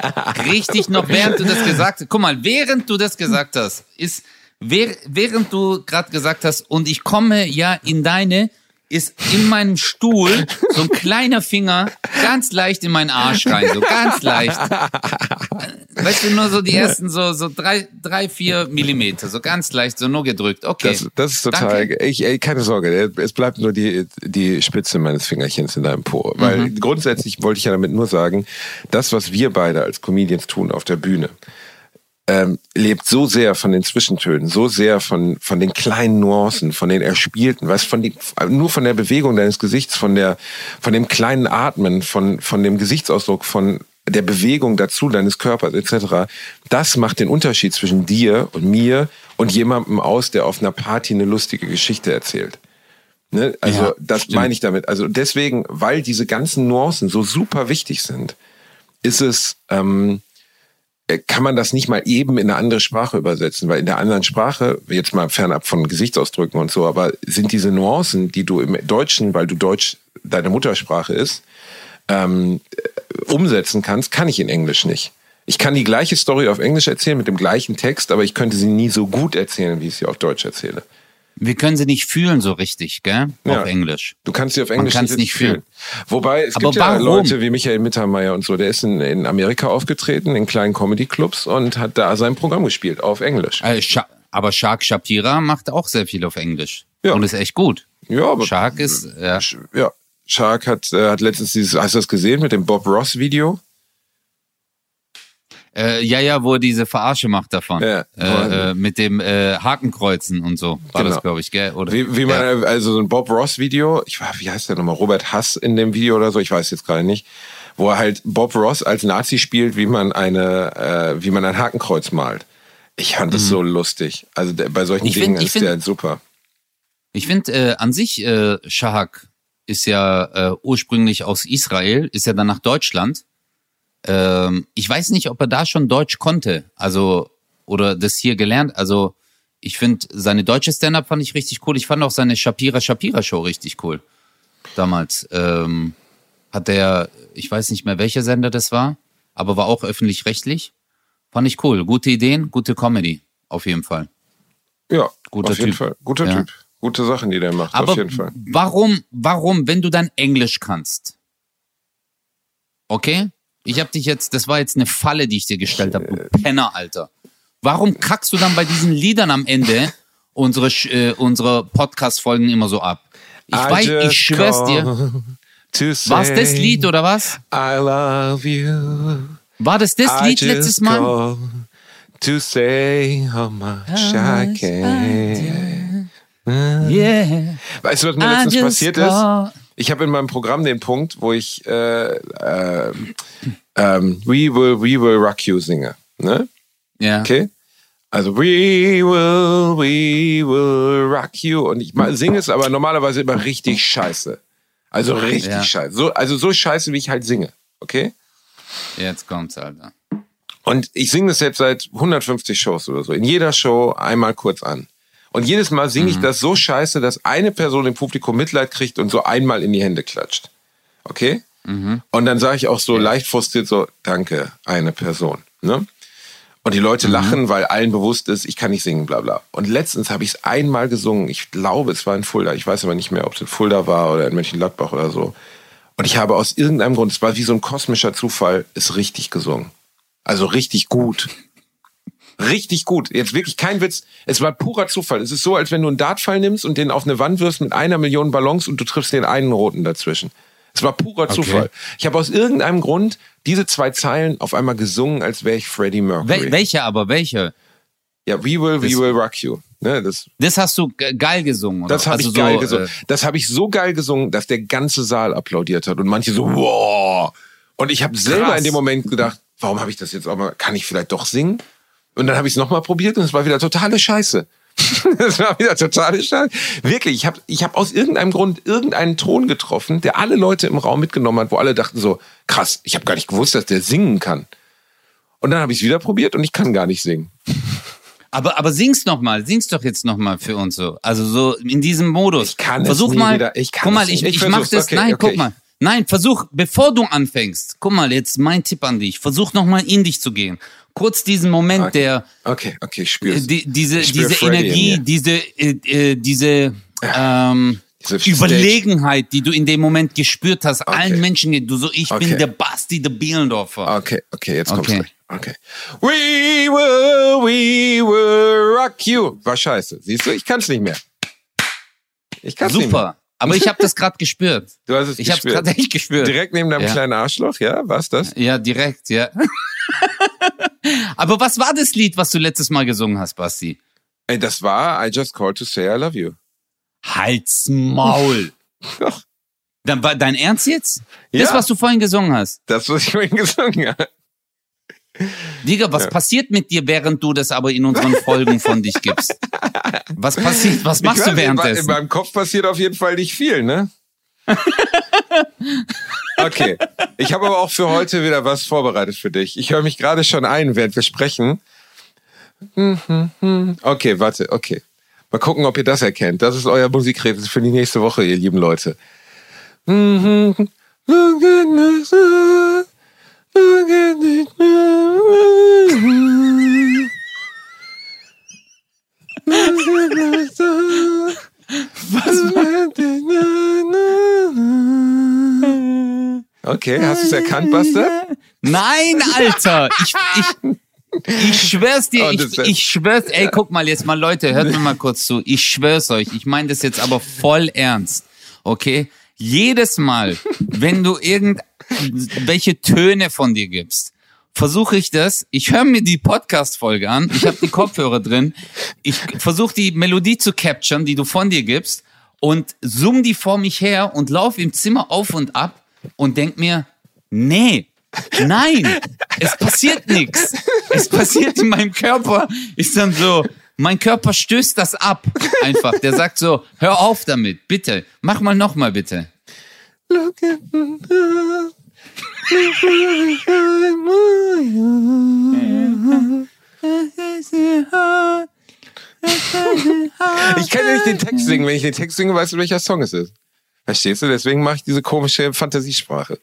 Richtig noch, während du das gesagt hast, guck mal, während du das gesagt hast, ist, währ- während du gerade gesagt hast, und ich komme ja in deine, ist in meinem Stuhl so ein kleiner Finger ganz leicht in meinen Arsch rein, so ganz leicht. Weißt du, nur so die ersten so, so drei, drei, vier Millimeter, so ganz leicht, so nur gedrückt. Okay. Das, das ist total. Ich, ey, keine Sorge, es bleibt nur die, die Spitze meines Fingerchens in deinem Po. Weil Mhm. grundsätzlich wollte ich ja damit nur sagen, das, was wir beide als Comedians tun auf der Bühne, ähm, lebt so sehr von den Zwischentönen, so sehr von, von den kleinen Nuancen, von den erspielten, was von die, nur von der Bewegung deines Gesichts, von der, von dem kleinen Atmen, von, von dem Gesichtsausdruck, von der Bewegung dazu deines Körpers etc. Das macht den Unterschied zwischen dir und mir und jemandem aus, der auf einer Party eine lustige Geschichte erzählt. Ne? Also Ja, das stimmt. meine ich damit. Also deswegen, weil diese ganzen Nuancen so super wichtig sind, ist es ähm, äh, kann man das nicht mal eben in eine andere Sprache übersetzen, weil in der anderen Sprache, jetzt mal fernab von Gesichtsausdrücken und so, aber sind diese Nuancen, die du im Deutschen, weil du Deutsch deine Muttersprache ist, ähm, äh, umsetzen kannst, kann ich in Englisch nicht. Ich kann die gleiche Story auf Englisch erzählen mit dem gleichen Text, aber ich könnte sie nie so gut erzählen, wie ich sie auf Deutsch erzähle. Wir können sie nicht fühlen so richtig, gell? Ja. Auf Englisch. Du kannst sie auf Englisch richtig nicht fühlen. Wobei es Aber gibt ja warum? Leute wie Michael Mittermeier und so, der ist in, in Amerika aufgetreten, in kleinen Comedy-Clubs und hat da sein Programm gespielt auf Englisch. Äh, aber Shark Shapira macht auch sehr viel auf Englisch. Ja. Und ist echt gut. Ja, aber Shark ist, ja. Ja, Shark hat, äh, hat letztens dieses, hast du das gesehen mit dem Bob Ross Video? Äh, ja, ja, wo er diese Verarsche macht davon. Ja, äh, äh, mit dem äh, Hakenkreuzen und so. War Genau. das, glaube ich, gell? Oder? Wie, wie man, also so ein Bob Ross Video, ich war, wie heißt der nochmal, Robert Hass in dem Video oder so, ich weiß jetzt gerade nicht, wo er halt Bob Ross als Nazi spielt, wie man eine, äh, wie man ein Hakenkreuz malt. Ich fand das so lustig. Also der, bei solchen Mhm. Ich Dingen find- ist find- der super. Ich finde äh, an sich, äh, Shahak ist ja äh, ursprünglich aus Israel, ist ja dann nach Deutschland. Ähm, ich weiß nicht, ob er da schon Deutsch konnte, also oder das hier gelernt. Also ich finde seine deutsche Stand-up fand ich richtig cool. Ich fand auch seine Shapira Shapira Show richtig cool. Damals ähm, hat der, ich weiß nicht mehr welcher Sender das war, aber war auch öffentlich-rechtlich. Fand ich cool. Gute Ideen, gute Comedy, auf jeden Fall. Ja, Guter auf jeden Typ. Fall. Guter Ja. Typ. Gute Sachen, die der macht, Aber auf jeden Fall. warum, warum, wenn du dann Englisch kannst? Okay? Ich hab dich jetzt, das war jetzt eine Falle, die ich dir gestellt habe, du Penner, Alter. Warum kackst du dann bei diesen Liedern am Ende unsere, äh, unsere Podcast-Folgen immer so ab? Ich I weiß, ich schwör's dir. War's das Lied oder was? I love you. War das das I Lied letztes Mal? To say how much I care. Yeah. Weißt du, was mir letztens passiert ist? Ich habe in meinem Programm den Punkt, wo ich äh, äh, ähm, We Will, We Will Rock You singe. Ne? Ja. Okay? Also We Will, We Will Rock You. Und ich singe es aber normalerweise immer richtig scheiße. Also richtig Ja. scheiße. So, also so scheiße, wie ich halt singe. Okay? Jetzt kommt's, Alter. Und ich singe das jetzt seit 150 Shows oder so. In jeder Show einmal kurz an. Und jedes Mal singe ich das so scheiße, dass eine Person im Publikum Mitleid kriegt und so einmal in die Hände klatscht. Okay? Und dann sage ich auch so leicht frustriert so, danke, eine Person. Ne? Und die Leute lachen, weil allen bewusst ist, ich kann nicht singen, bla bla. Und letztens habe ich es einmal gesungen. Ich glaube, es war in Fulda. Ich weiß aber nicht mehr, ob es in Fulda war oder in Mönchengladbach oder so. Und ich habe aus irgendeinem Grund, es war wie so ein kosmischer Zufall, es richtig gesungen. Also richtig gut. Richtig gut. Jetzt wirklich kein Witz. Es war purer Zufall. Es ist so, als wenn du einen Dartpfeil nimmst und den auf eine Wand wirfst mit einer Million Ballons und du triffst den einen roten dazwischen. Es war purer Zufall. Ich habe aus irgendeinem Grund diese zwei Zeilen auf einmal gesungen, als wäre ich Freddie Mercury. Wel welche aber, welche? ja, We Will, We Das- Will Rock You. Ne, das Das hast du ge- geil gesungen, oder? das habe Also ich geil so, gesungen. äh, Das habe ich so geil gesungen, dass der ganze Saal applaudiert hat und manche so, wow. Und ich habe selber in dem Moment gedacht, warum habe ich das jetzt auch mal, kann ich vielleicht doch singen? Und dann habe ich es nochmal probiert und es war wieder totale Scheiße. Es war wieder totale Scheiße. Wirklich, ich habe ich hab aus irgendeinem Grund irgendeinen Ton getroffen, der alle Leute im Raum mitgenommen hat, wo alle dachten so, krass, ich habe gar nicht gewusst, dass der singen kann. Und dann habe ich es wieder probiert und ich kann gar nicht singen. Aber, aber sing's noch mal, sing's doch jetzt noch mal für uns so. Also so in diesem Modus. Ich kann es versuch nie mal, wieder. Ich kann guck mal, es ich, nicht. ich, Ich mach das. Okay, nein, okay. guck mal. Nein, versuch, bevor du anfängst. Guck mal, jetzt mein Tipp an dich. Versuch noch mal in dich zu gehen. Kurz diesen Moment Okay. der, Okay, okay, ich spüre äh, die, diese, Ich spür diese Freddy Energie, diese, äh, äh, diese, ähm, Diese. Überlegenheit, die du in dem Moment gespürt hast, allen Menschen, du so, ich bin Okay. der Basti, der Bielendorfer. Okay, okay, jetzt kommt's Okay. gleich. Okay. We will, we will rock you. War scheiße. Siehst du, ich kann's nicht mehr. Ich kann's nicht mehr. Aber ich habe das gerade gespürt. Du hast es Ich habe es gespürt. gerade echt gespürt. Direkt neben deinem Ja. kleinen Arschloch, ja? War's das? Ja, direkt, ja. Aber was war das Lied, was du letztes Mal gesungen hast, Basti? Ey, das war I just called to say I love you. Halt's Maul. Dann war dein Ernst jetzt? Das, Ja. was du vorhin gesungen hast. Das, was ich vorhin gesungen habe. Digga, was passiert mit dir, während du das aber in unseren Folgen von dich gibst? Was passiert? Was machst ich du weiß, in, in währenddessen? meinem Kopf passiert auf jeden Fall nicht viel, ne? Okay. Ich habe aber auch für heute wieder was vorbereitet für dich. Ich höre mich gerade schon ein, während wir sprechen. Okay, warte, okay. Mal gucken, ob ihr das erkennt. Das ist euer Musikrätsel für die nächste Woche, ihr lieben Leute. Okay, hast du es erkannt, Buster? Nein, Alter! Ich, ich, ich schwör's dir, Oh, ich, ich schwör's, ey, guck mal jetzt mal, Leute, hört mir mal kurz zu. Ich schwör's euch, ich meine das jetzt aber voll ernst. Okay? Jedes Mal, wenn du irgendwelche Töne von dir gibst, versuche ich das, ich höre mir die Podcast-Folge an, ich habe die Kopfhörer drin, ich versuche die Melodie zu capturen, die du von dir gibst und zoom die vor mich her und lauf im Zimmer auf und ab und denk mir, nee, nein, es passiert nichts. Es passiert in meinem Körper, ist dann so, mein Körper stößt das ab einfach. Der sagt so, hör auf damit, bitte, mach mal nochmal bitte. Look at Ich kann nicht den Text singen. Wenn ich den Text singe, weißt du, welcher Song es ist. Verstehst du? Deswegen mache ich diese komische Fantasiesprache.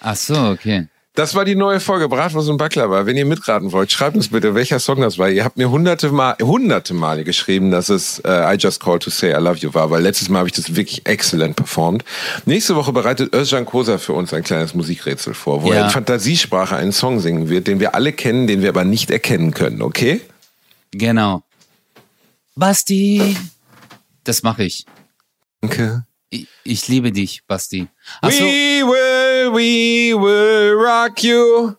Ach so, okay. Das war die neue Folge Bratwurst und Baklava. Wenn ihr mitraten wollt, schreibt uns bitte, welcher Song das war. Ihr habt mir hunderte Mal, hunderte Male geschrieben, dass es uh, I Just Called to Say I Love You war, weil letztes Mal habe ich das wirklich exzellent performt. Nächste Woche bereitet Özcan Kosa für uns ein kleines Musikrätsel vor, wo Ja. er in Fantasiesprache einen Song singen wird, den wir alle kennen, den wir aber nicht erkennen können, okay? Genau. Basti. Das mache ich. Danke. ich. Ich liebe dich, Basti. Ach so, We will, we will rock you.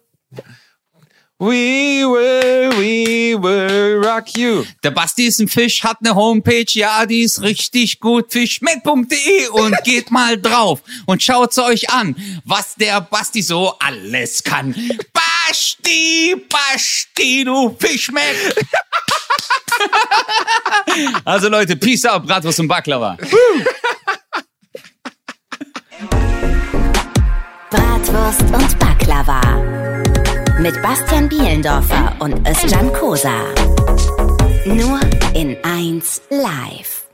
We will, we will rock you. der Basti ist ein Fisch, hat eine Homepage, ja, die ist richtig gut, fischmet.de und geht mal drauf und schaut's euch an, was der Basti so alles kann. Basti, Basti, du Fischmet. also Leute, peace out, Bratwurst und Baklava. Bratwurst und Baklava. Mit Bastian Bielendorfer und Özcan Kosa. Nur in 1 live.